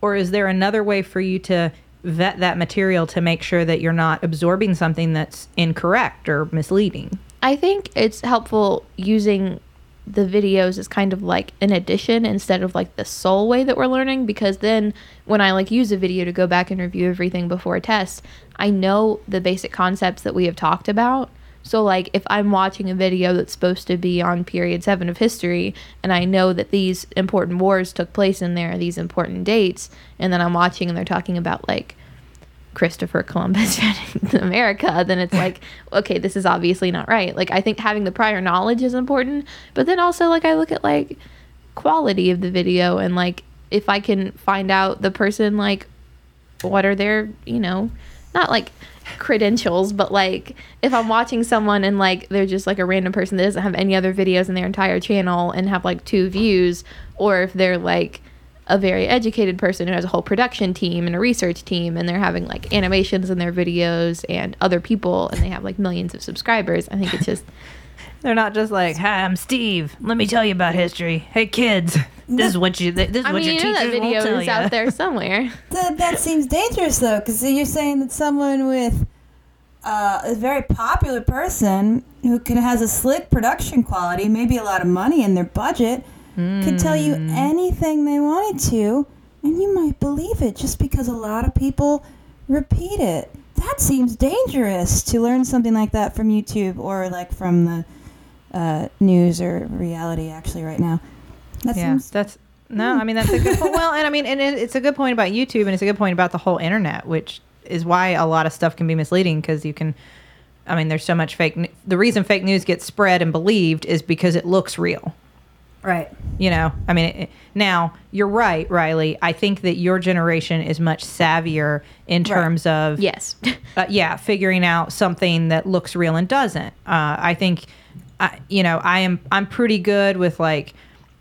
Or is there another way for you to vet that material to make sure that you're not absorbing something that's incorrect or misleading? I think it's helpful using the videos is kind of like an addition instead of like the sole way that we're learning because then when I like use a video to go back and review everything before a test, I know the basic concepts that we have talked about. So like if I'm watching a video that's supposed to be on period 7 of history and I know that these important wars took place in there, these important dates, and then I'm watching and they're talking about like Christopher Columbus founded America, then it's like, okay, this is obviously not right. Like, I think having the prior knowledge is important, but then also, like, I look at like quality of the video and like if I can find out the person, like, what are their, you know, not like credentials, but like if I'm watching someone and like they're just like a random person that doesn't have any other videos in their entire channel and have like two views, or if they're like a very educated person who has a whole production team and a research team and they're having like animations in their videos and other people and they have like millions of subscribers. I think it's just They're not just like, "Hi, I'm Steve. Let me tell you about history. Hey, kids, this is what you this is I what mean, your you know that teachers video won't tell is you." out there somewhere. That, that seems dangerous though, because you're saying that someone with uh, a very popular person who can has a slick production quality, maybe a lot of money in their budget, could tell you Hmm. anything they wanted to, and you might believe it just because a lot of people repeat it. That seems dangerous to learn something like that from YouTube or like from the uh, news or reality. Actually, right now, that yeah, seems that's no. I mean, that's a good point. Well, and I mean, and it, it's a good point about YouTube, and it's a good point about the whole internet, which is why a lot of stuff can be misleading because you can. I mean, there's so much fake. The reason fake news gets spread and believed is because it looks real. Right. You know, I mean, it, now you're right, Rileigh. I think that your generation is much savvier in terms of Yes. uh, yeah, figuring out something that looks real and doesn't. Uh, I think, I, you know, I am I'm pretty good with like,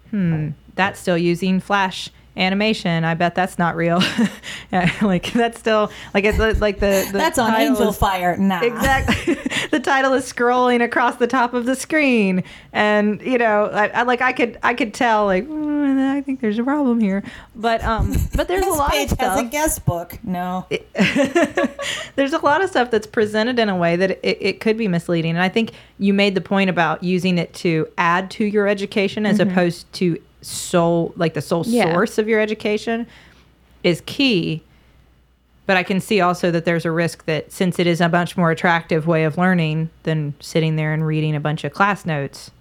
hmm, that's still using Flash animation. I bet that's not real. Yeah, like that's still like it's like the, the That's on Angel is- Fire. Nah. Exactly. the title is scrolling across the top of the screen, and you know, I, I like I could I could tell like "Mm, I think there's a problem here, but um, but there's a lot page of stuff. has a guest book. No. there's a lot of stuff that's presented in a way that it, it could be misleading. And I think you made the point about using it to add to your education as opposed to sole, like the sole Yeah. source of your education is key. But I can see also that there's a risk that since it is a much more attractive way of learning than sitting there and reading a bunch of class notes,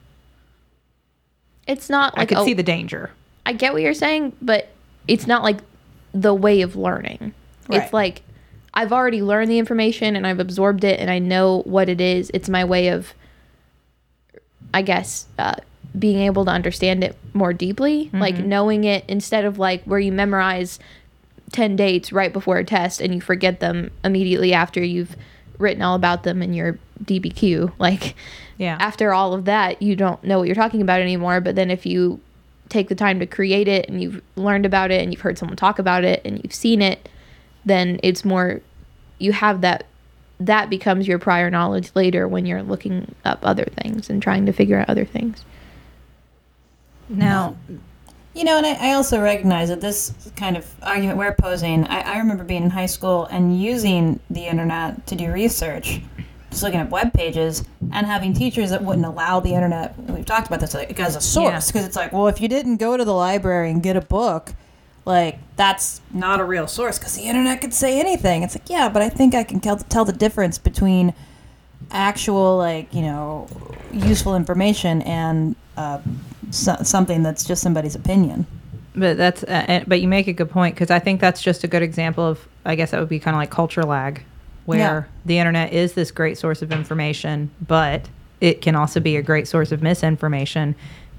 It's not I like could a- see the danger. I get what you're saying, but it's not like the way of learning. Right. It's like I've already learned the information and I've absorbed it and I know what it is. It's my way of, I guess, uh, being able to understand it more deeply. Like mm-hmm. knowing it instead of like where you memorize 10 dates right before a test and you forget them immediately after you've written all about them in your DBQ. Like, Yeah. after all of that, you don't know what you're talking about anymore. But then if you take the time to create it and you've learned about it and you've heard someone talk about it and you've seen it, then it's more, you have that, that becomes your prior knowledge later when you're looking up other things and trying to figure out other things. Now, You know, and I, I also recognize that this kind of argument we're posing, I, I remember being in high school and using the internet to do research, just looking at web pages and having teachers that wouldn't allow the internet. We've talked about this like, as a source because it's like, well, if you didn't go to the library and get a book, like that's not a real source because the internet could say anything. It's like, yeah, but I think I can tell, tell the difference between actual, like, you know, useful information and uh, so, something that's just somebody's opinion. But that's uh, uh, but you make a good point because I think that's just a good example of I guess that would be kind of like culture lag, where Yeah. the internet is this great source of information, but it can also be a great source of misinformation.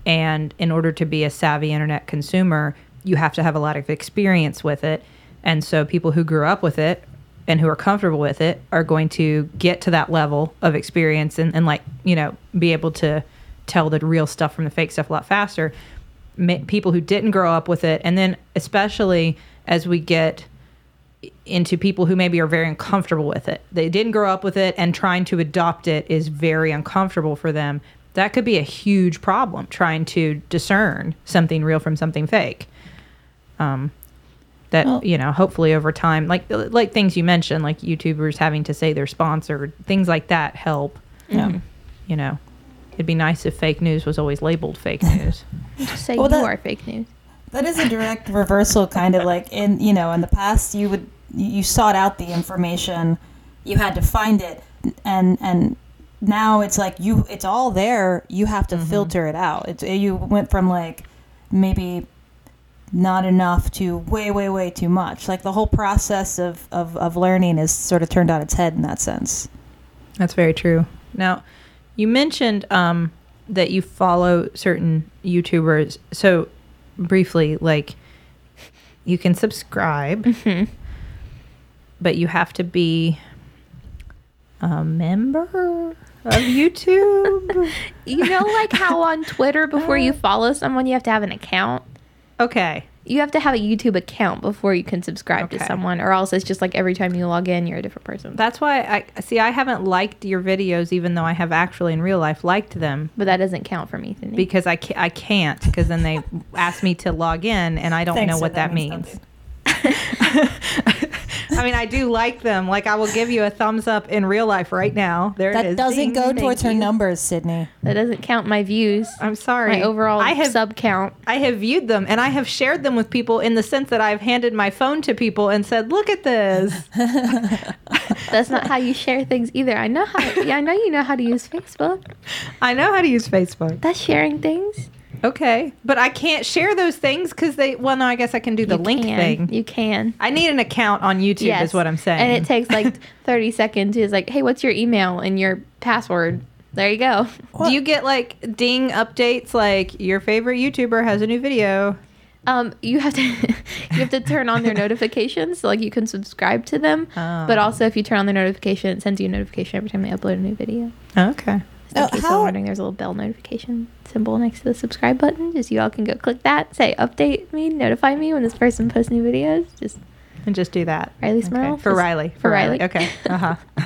And in order to be a savvy internet consumer, you have to have a lot of experience with it. And so people who grew up with it and who are comfortable with it are going to get to that level of experience and, and like, you know, be able to tell the real stuff from the fake stuff a lot faster. Ma- people who didn't grow up with it. And then especially as we get into people who maybe are very uncomfortable with it. They didn't grow up with it and trying to adopt it is very uncomfortable for them. That could be a huge problem trying to discern something real from something fake. Um that Well- you know hopefully over time like like things you mentioned like youtubers having to say they're sponsored things like that help Yeah. you know it'd be nice if fake news was always labeled fake news Just say Well, you that- are fake news. That is a direct reversal, kind of like in you know in the past you would you sought out the information, you had to find it, and and now it's like you it's all there. You have to mm-hmm. filter it out. It's you went from like maybe not enough to way way way too much. Like the whole process of of, of learning is sort of turned on its head in that sense. That's very true. Now, you mentioned um, that you follow certain YouTubers. So, briefly, like, you can subscribe, but you have to be a member of YouTube. You know, like how on Twitter, before you follow someone, you have to have an account? okay. You have to have a YouTube account before you can subscribe Okay. to someone, or else it's just like every time you log in, you're a different person. That's why I see. I haven't liked your videos, even though I have actually in real life liked them. But that doesn't count for me. Sydnee. because I, ca- I can't because then they ask me to log in and I don't Thanks, know what that, means means. something. I mean, I do like them. Like I will give you a thumbs up in real life right now. There it That is. doesn't Ding. go thank towards her numbers, Sydnee. that doesn't count my views. I'm sorry. My overall I have sub count. I have viewed them and I have shared them with people in the sense that I've handed my phone to people and said, "Look at this." That's not how you share things either. I know how. Yeah, I know you know how to use Facebook. I know how to use Facebook. That's sharing things. Okay, but I can't share those things because they. Well, no, I guess I can do the You link can. thing. You can. I need an account on YouTube. Is what I'm saying. And it takes like 30 seconds. It's like, hey, what's your email and your password? There you go. Do you get like ding updates like your favorite YouTuber has a new video? Um, you have to you have to turn on their notifications, so like you can subscribe to them. Oh. But also, if you turn on the notification, it sends you a notification every time they upload a new video. Okay. In Oh, case how- I'm wondering, there's a little bell notification symbol next to the subscribe button. Just you all can go click that. Say update me, notify me when this person posts new videos. Just And just do that. Rileigh Okay. For Just- Rileigh. for Rileigh. Okay. Uh huh.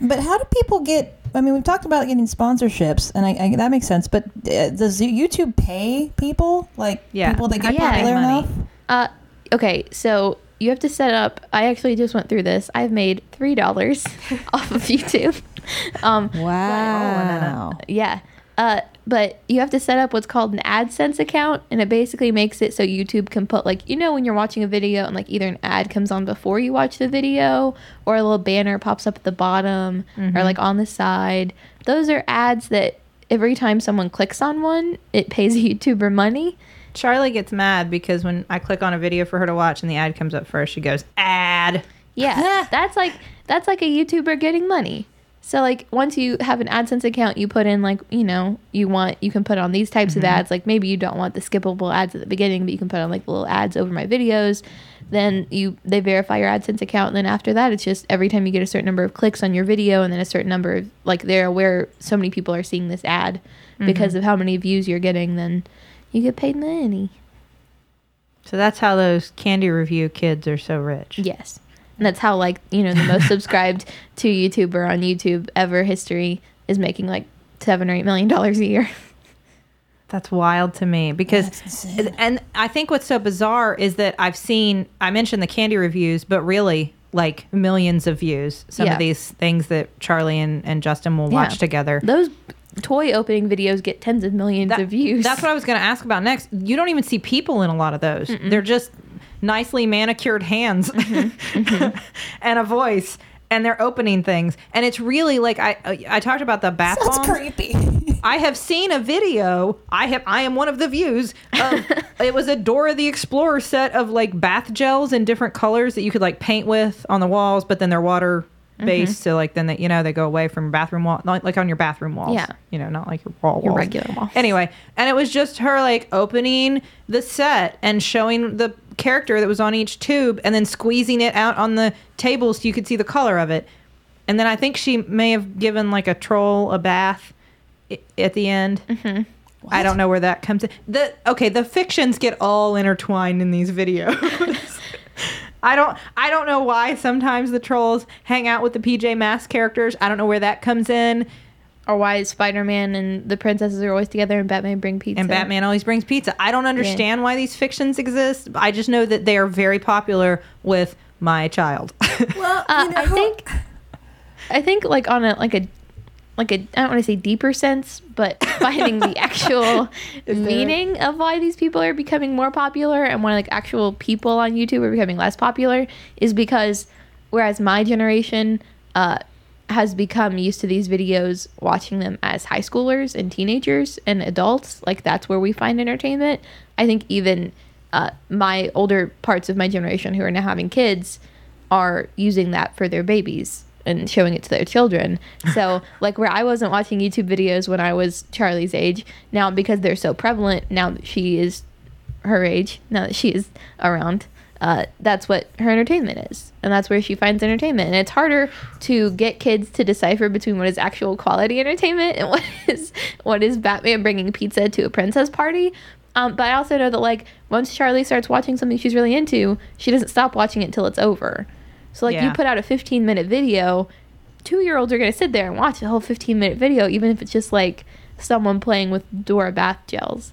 But how do people get? I mean, we've talked about getting sponsorships, and I, I that makes sense. But uh, does YouTube pay people like Yeah. people that get Yeah. popular Money. enough? Uh, okay, so you have to set up. I actually just went through this. I've made three dollars off of YouTube. Um, Wow. yeah, uh, but you have to set up what's called an AdSense account, and it basically makes it so YouTube can put like you know when you're watching a video and like either an ad comes on before you watch the video, or a little banner pops up at the bottom or like on the side. Those are ads that every time someone clicks on one, it pays a YouTuber money. Charlie gets mad because when I click on a video for her to watch and the ad comes up first, she goes, ad. Yeah, that's like that's like a YouTuber getting money. So like once you have an AdSense account, you put in like you know you want you can put on these types of mm-hmm. ads. Like maybe you don't want the skippable ads at the beginning, but you can put on like little ads over my videos. Then you they verify your AdSense account, and then after that, it's just every time you get a certain number of clicks on your video, and then a certain number of like they're aware so many people are seeing this ad because mm-hmm. of how many views you're getting, then you get paid money. So that's how those candy review kids are so rich. Yes. And that's how like, you know, the most subscribed to YouTuber on YouTube ever history is making like seven or eight million dollars a year. That's wild to me because, and I think what's so bizarre is that I've seen, I mentioned the candy reviews, but really like millions of views. Some Yeah. of these things that Charlie and, and Justin will Yeah. watch together. Those toy opening videos get tens of millions That- of views. That's what I was going to ask about next. You don't even see people in a lot of those. They're just nicely manicured hands Mm-hmm. and a voice, and they're opening things. And it's really like I I, talked about the bath That's bombs. creepy. I have seen a video. I have. I am one of the views. Of, it was a Dora the Explorer set of like bath gels in different colors that you could like paint with on the walls, but then they're water based. Mm-hmm. So like then they, you know they go away from bathroom wall, not like on your bathroom walls. Yeah. You know, not like your wall Your regular walls. Anyway, and it was just her like opening the set and showing the character that was on each tube, and then squeezing it out on the table so you could see the color of it. And then I think she may have given like a troll a bath i- at the end. Mm-hmm. I don't know where that comes in. The okay, the fictions get all intertwined in these videos. I don't I don't know why sometimes the trolls hang out with the PJ Masks characters. I don't know where that comes in. Or why Spider Man and the princesses are always together and Batman bring pizza. And Batman always brings pizza. I don't understand why these fictions exist. I just know that they are very popular with my child. Well, Uh, I think I think like on a like a like a I don't want to say deeper sense, but finding the actual Is there- meaning of why these people are becoming more popular and why like actual people on YouTube are becoming less popular is because whereas my generation uh has become used to these videos watching them as high schoolers and teenagers and adults like that's where we find entertainment i think even uh, my older parts of my generation who are now having kids are using that for their babies and showing it to their children. So, like where I wasn't watching YouTube videos when I was Charlie's age, now because they're so prevalent, now that she is her age, now that she is around, uh, that's what her entertainment is. And that's where she finds entertainment. And it's harder to get kids to decipher between what is actual quality entertainment and what is what is Batman bringing pizza to a princess party. Um, but I also know that like once Charlie starts watching something she's really into, she doesn't stop watching it until it's over. So like you put out a 15 minute video, two year olds are gonna sit there and watch the whole 15 minute video, even if it's just like someone playing with Dora bath gels.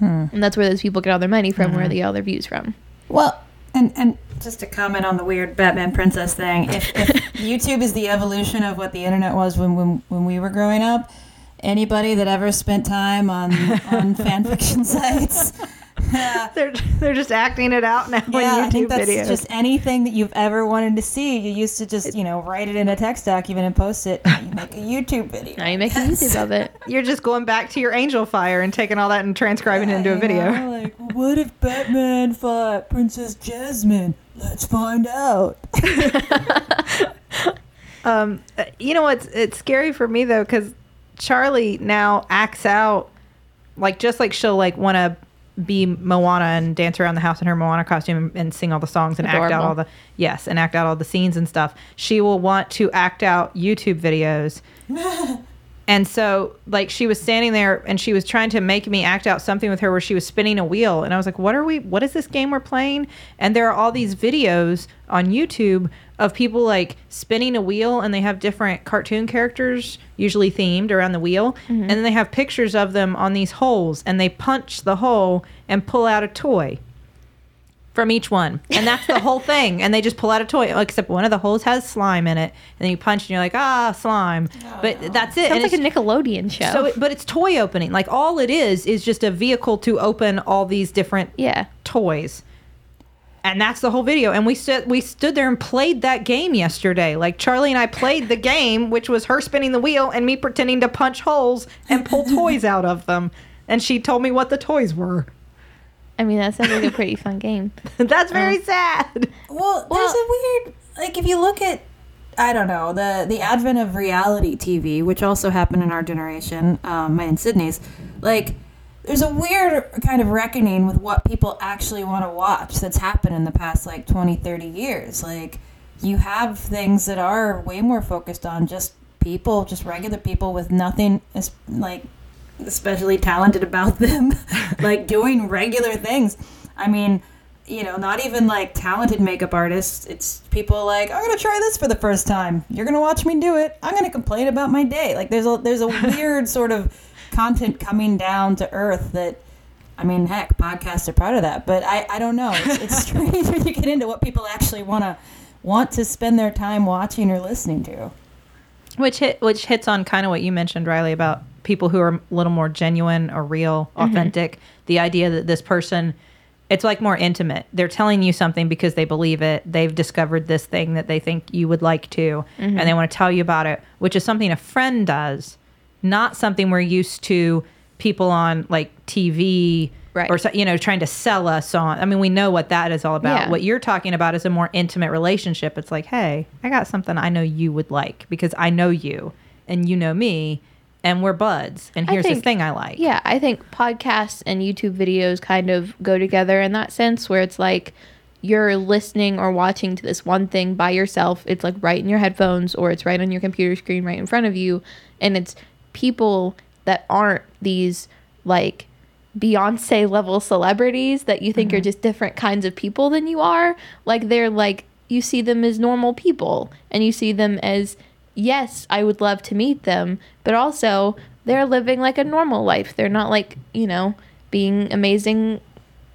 Hmm. And that's where those people get all their money from, Mm-hmm. where they get all their views from. Well, and and just to comment on the weird Batman princess thing, if, if YouTube is the evolution of what the internet was when when, when we were growing up, anybody that ever spent time on on fan fiction sites. they're they're just acting it out now yeah, on I think that's videos. just anything that you've ever wanted to see. You used to just, you know, write it in a text document and post it. And you make a YouTube video. Now you make a YouTube of it. You're just going back to your Angelfire and taking all that and transcribing it into a video. know, like, what if Batman fought Princess Jasmine? Let's find out. Um, uh, you know what's it's scary for me though because Charlie now acts out like just like she'll like want to be Moana and dance around the house in her Moana costume and, and sing all the songs and act out all the yes and act out all the scenes and stuff. She will want to act out YouTube videos And so, like, she was standing there and she was trying to make me act out something with her where she was spinning a wheel. And I was like, what are we, what is this game we're playing? And there are all these videos on YouTube of people like spinning a wheel and they have different cartoon characters, usually themed around the wheel. And then they have pictures of them on these holes and they punch the hole and pull out a toy from each one. And that's the whole thing. And they just pull out a toy, except one of the holes has slime in it. And then you punch and you're like, ah, slime. but that's it. Sounds And like a Nickelodeon show. so, it, but it's toy opening. Like all it is is just a vehicle to open all these different yeah. toys. And that's the whole video. And we stood we stood there and played that game yesterday. Like Charlie and I played the game, which was her spinning the wheel and me pretending to punch holes and pull toys out of them. And she told me what the toys were. I mean, that sounds like a pretty fun game. that's very sad. Well, there's a weird like if you look at I don't know the the advent of reality TV, which also happened in our generation, um, mine and Sydnee's. Like, there's a weird kind of reckoning with what people actually want to watch that's happened in the past like 20, 30 years. Like, you have things that are way more focused on just people, just regular people with nothing like especially talented about them, like doing regular things. I mean, you know, not even like talented makeup artists. It's people like, I'm gonna try this for the first time. You're gonna watch me do it. I'm gonna complain about my day. Like there's a there's a weird sort of content coming down to earth that I mean, heck, podcasts are part of that. But I, I don't know. It's, it's strange when you get into what people actually wanna want to spend their time watching or listening to. Which hit which hits on kind of what you mentioned, Rileigh, about people who are a little more genuine or real, mm-hmm. authentic. The idea that this person it's like more intimate. They're telling you something because they believe it. They've discovered this thing that they think you would like to, and mm-hmm. they want to tell you about it, which is something a friend does, not something we're used to people on like TV Right. or you know trying to sell us on. I mean, we know what that is all about. Yeah. What you're talking about is a more intimate relationship. It's like, hey, I got something I know you would like because I know you and you know me, and we're buds. And here's this think- thing I like. Yeah, I think podcasts and YouTube videos kind of go together in that sense where it's like you're listening or watching to this one thing by yourself. It's like right in your headphones or it's right on your computer screen right in front of you. And it's people that aren't these like Beyonce level celebrities that you think are mm-hmm. just different kinds of people than you are. Like they're like you see them as normal people and you see them as yes, I would love to meet them, but also they're living like a normal life. They're not like, you know, being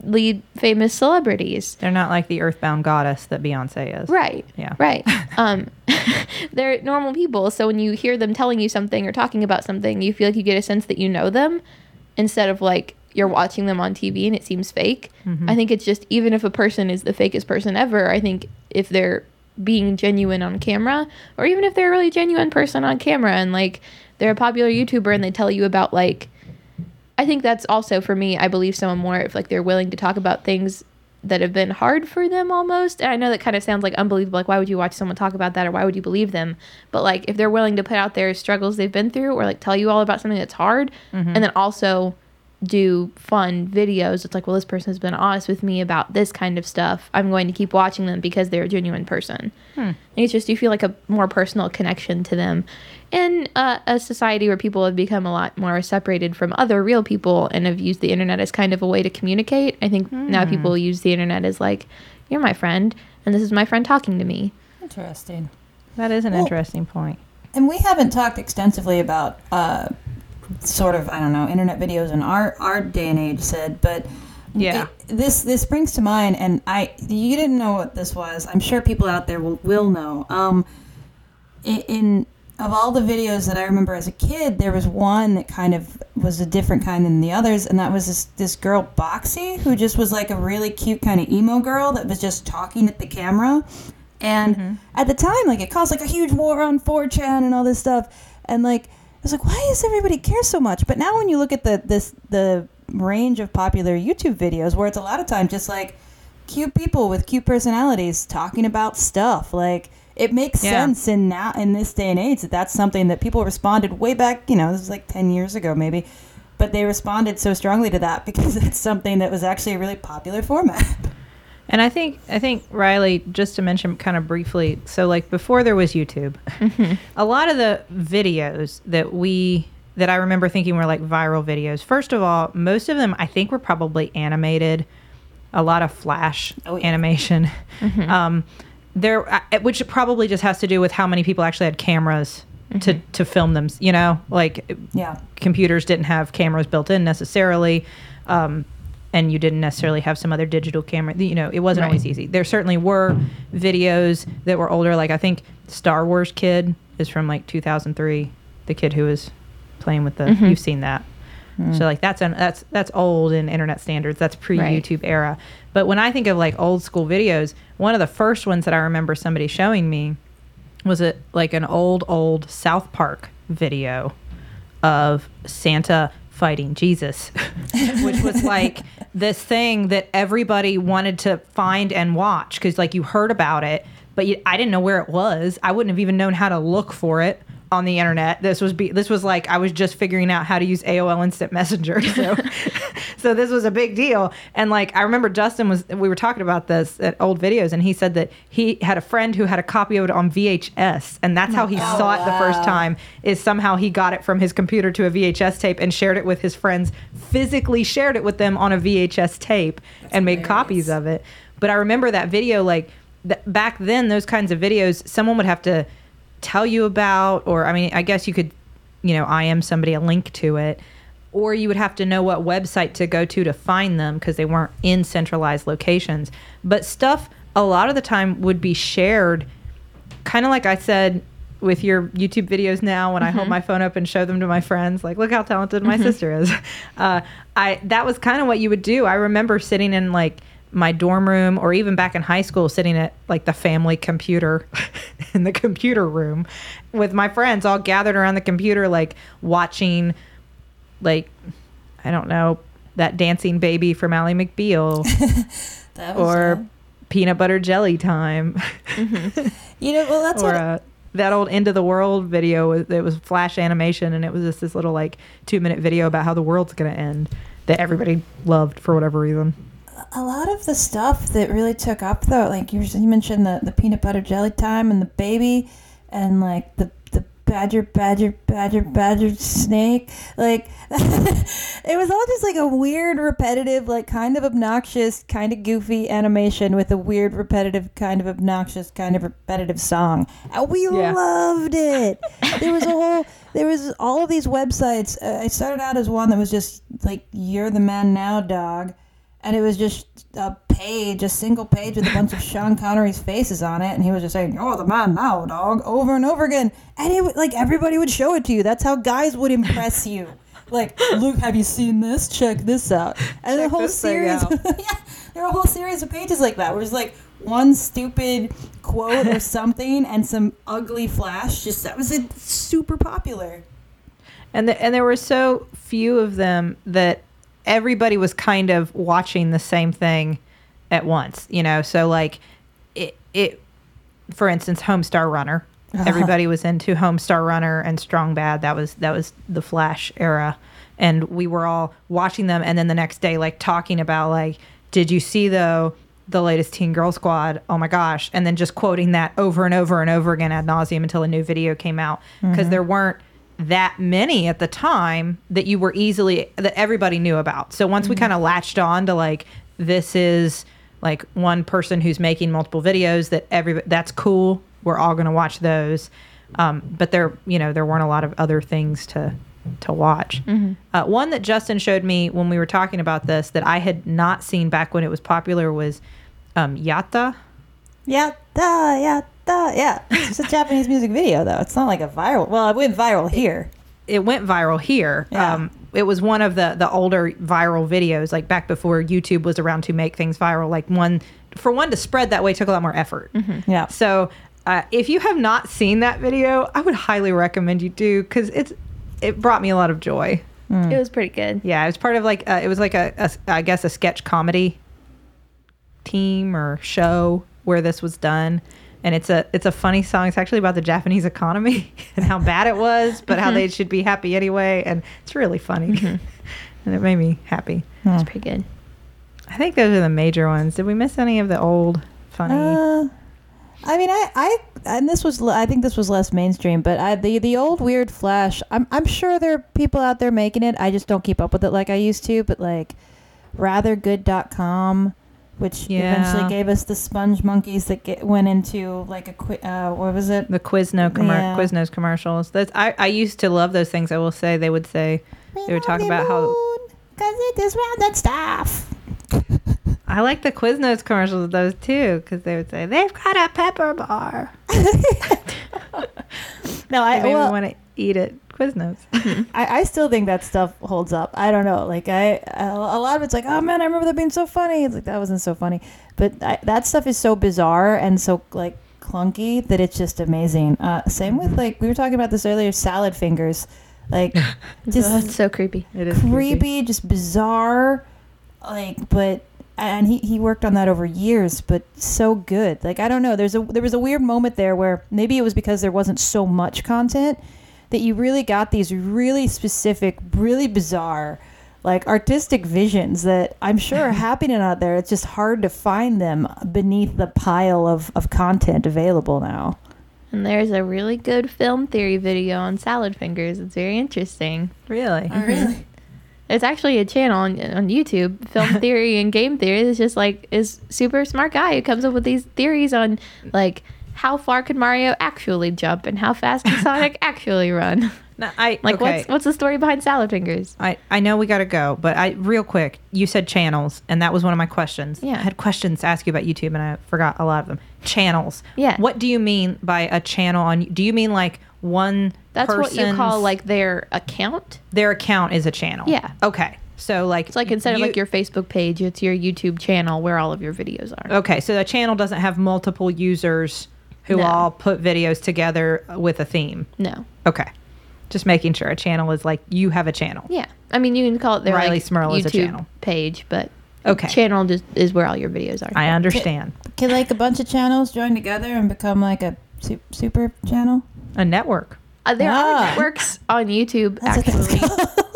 amazingly famous celebrities. They're not like the earthbound goddess that Beyonce is. Right. Yeah. Right. Um, they're normal people. So when you hear them telling you something or talking about something, you feel like you get a sense that you know them instead of like you're watching them on TV and it seems fake. I think it's just even if a person is the fakest person ever, I think if they're being genuine on camera or even if they're a really genuine person on camera and like they're a popular YouTuber and they tell you about like I think that's also for me. I believe someone more if like they're willing to talk about things that have been hard for them almost. And I know that kind of sounds like unbelievable. Like why would you watch someone talk about that or why would you believe them? But like if they're willing to put out their struggles they've been through or like tell you all about something that's hard mm-hmm. and then also do fun videos. It's like, well, this person has been honest with me about this kind of stuff. I'm going to keep watching them because they're a genuine person. I think it's just you feel like a more personal connection to them. In uh, a society where people have become a lot more separated from other real people and have used the internet as kind of a way to communicate, I think now people use the internet as like, you're my friend, and this is my friend talking to me. Interesting. That is an Well- interesting point. And we haven't talked extensively about uh, sort of I don't know internet videos in our our day and age, said, But Yeah. it- this this brings to mind, and I you didn't know what this was. I'm sure people out there will will know. Um, in, of all the videos that I remember as a kid, there was one that kind of was a different kind than the others, and that was this this girl Boxxy, who just was like a really cute kind of emo girl that was just talking at the camera. And at the time, like it caused like a huge war on 4chan and all this stuff. And like was like, why does everybody care so much? But now when you look at the this the range of popular YouTube videos, where it's a lot of times just like cute people with cute personalities talking about stuff, like it makes Yeah. sense in now in this day and age that that's something that people responded way back. You know, this was like ten years ago maybe. But they responded so strongly to that because it's something that was actually a really popular format. And I think I think Rileigh, just to mention kind of briefly, so like before there was YouTube, a lot of the videos that we that I remember thinking were like viral videos. First of all, most of them I think were probably animated, a lot of flash Oh, yeah. animation. Um, there, uh, which probably just has to do with how many people actually had cameras to to film them. You know, like Yeah. computers didn't have cameras built in necessarily um, and you didn't necessarily have some other digital camera you know it wasn't always easy. There certainly were videos that were older like i think star wars kid is from like 2003 the kid who was playing with the mm-hmm. you've seen that. Mm. So like that's an that's that's old in internet standards. That's pre youtube era. But when i think of like old school videos one of the first ones that i remember somebody showing me was it like an old old south park video of Santa fighting Jesus, which was like this thing that everybody wanted to find and watch because like you heard about it, but you, I didn't know where it was. I wouldn't have even known how to look for it on the internet. This was be this was like I was just figuring out how to use AOL Instant Messenger. So so this was a big deal. And like I remember Justin was we were talking about this at old videos and he said that he had a friend who had a copy of it on VHS and that's how he oh, saw it the first time is somehow he got it from his computer to a VHS tape and shared it with his friends, physically shared it with them on a VHS tape and made copies of it. But I remember that video like th- back then those kinds of videos someone would have to tell you about or I mean I guess you could you know I am somebody a link to it or you would have to know what website to go to to find them because they weren't in centralized locations. But stuff a lot of the time would be shared, kind of like I said with your YouTube videos now when I hold my phone up and show them to my friends, like, look how talented my sister is. Uh, I that was kind of what you would do. I remember sitting in like my dorm room or even back in high school sitting at like the family computer in the computer room with my friends all gathered around the computer like watching like I don't know that dancing baby from Ally McBeal That was or peanut butter jelly time you know, well, that's or what. uh, that old end of the world video it was flash animation and it was just this little like two minute video about how the world's gonna end that everybody loved for whatever reason. a lot of the stuff that really took up though like you, mentioned the, the peanut butter jelly time and the baby and like the badger badger badger badger snake. Like it was all just like a weird repetitive like kind of obnoxious kind of goofy animation with a weird repetitive kind of obnoxious kind of repetitive song. And we Yeah. loved it. There was a whole there was all of these websites. Uh, i started out as one that was just like you're the man now dog. And it was just a page, a single page with a bunch of Sean Connery's faces on it, and he was just saying, "You're the man now, dog," over and over again, and it would- like everybody would show it to you. That's how guys would impress you. Like, look, have you seen this? Check this out. And the Check whole this series, yeah, there were a whole series of pages like that, where it's like one stupid quote or something, and some ugly flash. Just that was it, super popular. And the, and there were so few of them that everybody was kind of watching the same thing at once, you know. So like it it for instance, Homestar Runner. Uh-huh. Everybody was into Homestar Runner and Strong Bad. That was that was the Flash era. And we were all watching them and then the next day like talking about like did you see though the latest Teen Girl Squad? Oh my gosh. And then just quoting that over and over and over again ad nauseum until a new video came out. Because mm-hmm. there weren't that many at the time that you were easily that everybody knew about. So once we mm-hmm. kind of latched on to like this is like one person who's making multiple videos that every that's cool. We're all going to watch those. Um, but there, you know, there weren't a lot of other things to to watch. Uh, one that Justin showed me when we were talking about this that I had not seen back when it was popular was um, Yatta. Yatta, yatta, yeah. It's a Japanese music video, though. It's not like a viral. Well, it went viral here. it went viral here. Yeah. Um, it was one of the the older viral videos, like back before YouTube was around to make things viral. Like one for one to spread that way took a lot more effort. Yeah. So uh, if you have not seen that video, I would highly recommend you do because it's it brought me a lot of joy. It was pretty good. Yeah, it was part of like uh, it was like a, a I guess a sketch comedy team or show where this was done. And it's a it's a funny song. It's actually about the Japanese economy and how bad it was, but how they should be happy anyway. And it's really funny, and it made me happy. It was pretty good. I think those are the major ones. Did we miss any of the old funny? Uh, I mean, I, I, and this was, I think this was less mainstream, but I, the, the old weird Flash. I'm, I'm sure there are people out there making it. I just don't keep up with it like I used to. But like, rathergood.com, which Yeah. eventually gave us the sponge monkeys that get, went into like a qui- uh, what was it? the Quizno commer- Yeah. Quiznos commercials. That's I, I used to love those things. I will say they would say They would talk about how- because it is rounded stuff. I like the Quiznos commercials of those too because they would say they've got a pepper bar. No, I I well, want to eat it. Quiznos. I, I still think that stuff holds up. I don't know. Like I, a a lot of it's like, oh man, I remember that being so funny. It's like that wasn't so funny, but I, that stuff is so bizarre and so like clunky that it's just amazing. Uh, same with like we were talking about this earlier, salad fingers, like Oh, it's just so creepy. It is creepy, just bizarre, like but. And he, he worked on that over years, but so good. Like I don't know. There's a there was a weird moment there where maybe it was because there wasn't so much content that you really got these really specific, really bizarre, like artistic visions that I'm sure are happening out there. It's just hard to find them beneath the pile of, of content available now. And there's a really good film theory video on salad fingers. It's very interesting. Really? Oh, really? It's actually a channel on, on YouTube, Film Theory and Game Theory. It's just like is super smart guy who comes up with these theories on like how far could Mario actually jump and how fast can Sonic actually run. No, I Like okay. what's what's the story behind salad fingers? I, I know we got to go, but I real quick, you said channels, and that was one of my questions. Yeah. I had questions to ask you about YouTube, and I forgot a lot of them. Channels. Yeah. What do you mean by a channel on? Do you mean like one? That's what you call like their account. their account is a channel. Yeah. Okay. So like It's like instead of like your Facebook page, it's your YouTube channel where all of your videos are. Okay, so a channel doesn't have multiple users who No. all put videos together with a theme. No. Okay. Just making sure a channel is like you have a channel. Yeah. I mean, you can call it their Rileigh like, Smirl is a YouTube channel. page, but Okay. channel just is where all your videos are. I understand. Can like a bunch of channels join together and become like a super channel? A network. Uh, there Ah. are networks on YouTube That's actually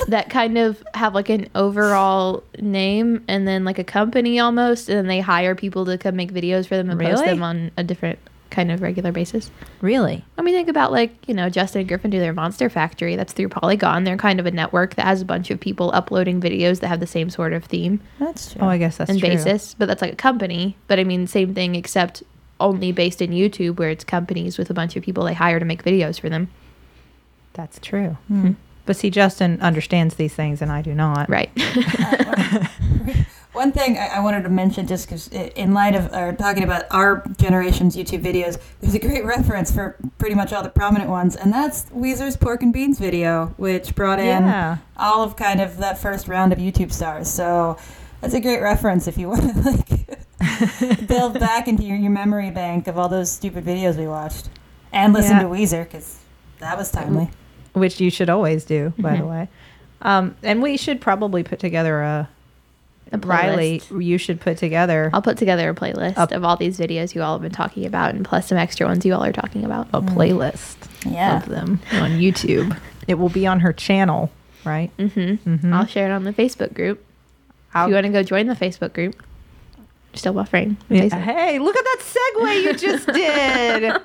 that kind of have like an overall name and then like a company almost, and then they hire people to come make videos for them and post them on a different kind of regular basis. Really? I mean, think about like you know Justin and Griffin do their Monster Factory. That's through Polygon. They're kind of a network that has a bunch of people uploading videos that have the same sort of theme That's true. Oh, I guess that's and true. basis, but that's like a company. But I mean, same thing except only based in YouTube, where it's companies with a bunch of people they hire to make videos for them. That's true. Hmm. But see, Justin understands these things, and I do not. Right. One thing I, I wanted to mention, just because in light of or talking about our generation's YouTube videos, there's a great reference for pretty much all the prominent ones, and that's Weezer's Pork and Beans video, which brought in Yeah. all of kind of that first round of YouTube stars. So that's a great reference if you want to like build back into your, your memory bank of all those stupid videos we watched, and listen Yeah. to Weezer because that was timely. Which you should always do, by the Mhm. way. Um, and we should probably put together a. A Rileigh, you should put together I'll put together a playlist Up. of all these videos you all have been talking about, and plus some extra ones you all are talking about. a playlist Yeah. of them on YouTube. It will be on her channel, right? Mm-hmm. mm-hmm. I'll share it on the Facebook group. I'll- if you want to go join the Facebook group, still buffering. Yeah. Hey, look at that segue you just did.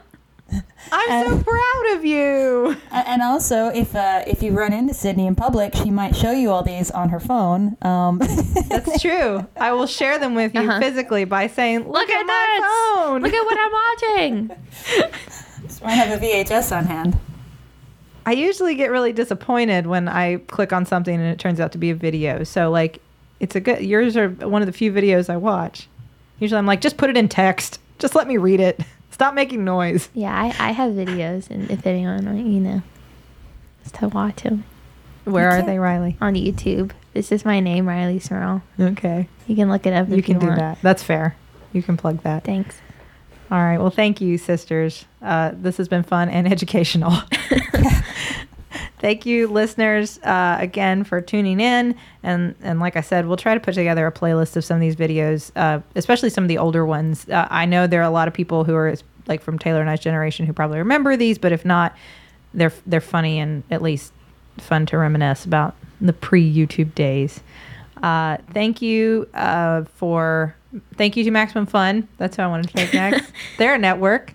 I'm so Uh, proud of you. And also, if uh, if you run into Sydnee in public, she might show you all these on her phone. Um, That's true. I will share them with you Uh-huh. physically by saying, "Look, Look at, at my this. phone." Look at what I'm watching. might have a VHS on hand. I usually get really disappointed when I click on something and it turns out to be a video. So like, it's a good. Yours are one of the few videos I watch. Usually, I'm like, just put it in text. Just let me read it. Stop making noise. Yeah, I, I have videos, and if anyone, you know, is to watch them Where are they, Rileigh? on YouTube. This is my name, Rileigh Smirl. Okay, You can look it up you can you do want. that. That's fair. You can plug that. Thanks. All right. Well, thank you, sisters. Uh, this has been fun and educational. thank you, listeners, uh, again for tuning in. And and like I said, we'll try to put together a playlist of some of these videos, uh, especially some of the older ones. Uh, I know there are a lot of people who are like from Teylor and I's generation who probably remember these, but if not, they're they're funny and at least fun to reminisce about the pre YouTube days. Uh, thank you uh, for thank you to Maximum Fun. That's who I wanted to thank next. They're a network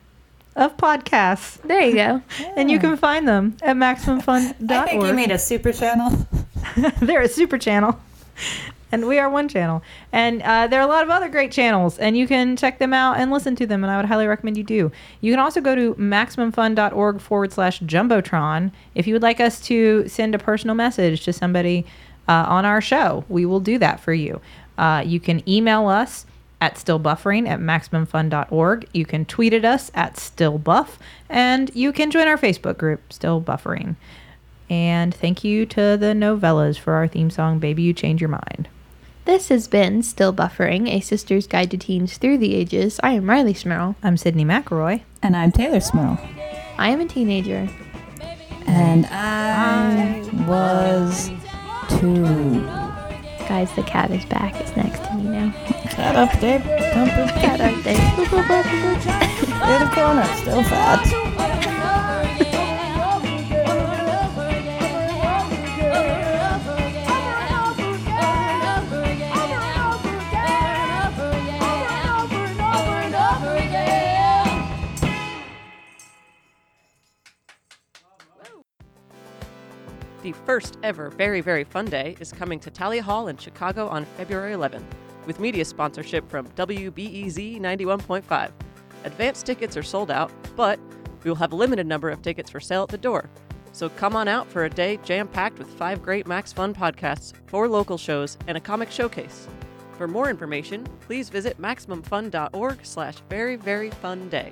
of podcasts, There you go. and you can find them at maximumfun.org. I think you made a super channel. they're a super channel and we are one channel. And uh, there are a lot of other great channels and you can check them out and listen to them and i would highly recommend you do. You can also go to maximumfun.org forward slash jumbotron if you would like us to send a personal message to somebody uh, on our show. We will do that for you. Uh, you can email us at stillbuffering at maximumfun.org you can tweet at us at stillbuff and you can join our facebook group still buffering and thank you to the Nouvellas for our theme song, Baby You Change Your Mind. This has been Still Buffering, a sister's guide to teens through the ages. I am Rileigh Smirl. I'm Sydnee McElroy. And I'm Teylor Smirl. I am a teenager. And I was two. Guys, the cat is back. It's next to me now. Cat update. Comfort. Cat update. In the corner. Still fat. The first ever Very Very Fun Day is coming to Thalia Hall in Chicago on February 11th, with media sponsorship from WBEZ 91.5. Advance tickets are sold out, but we will have a limited number of tickets for sale at the door. So come on out for a day jam packed with five great Max Fun podcasts, four local shows, and a comic showcase. For more information, please visit MaximumFun.org slash very very fun day.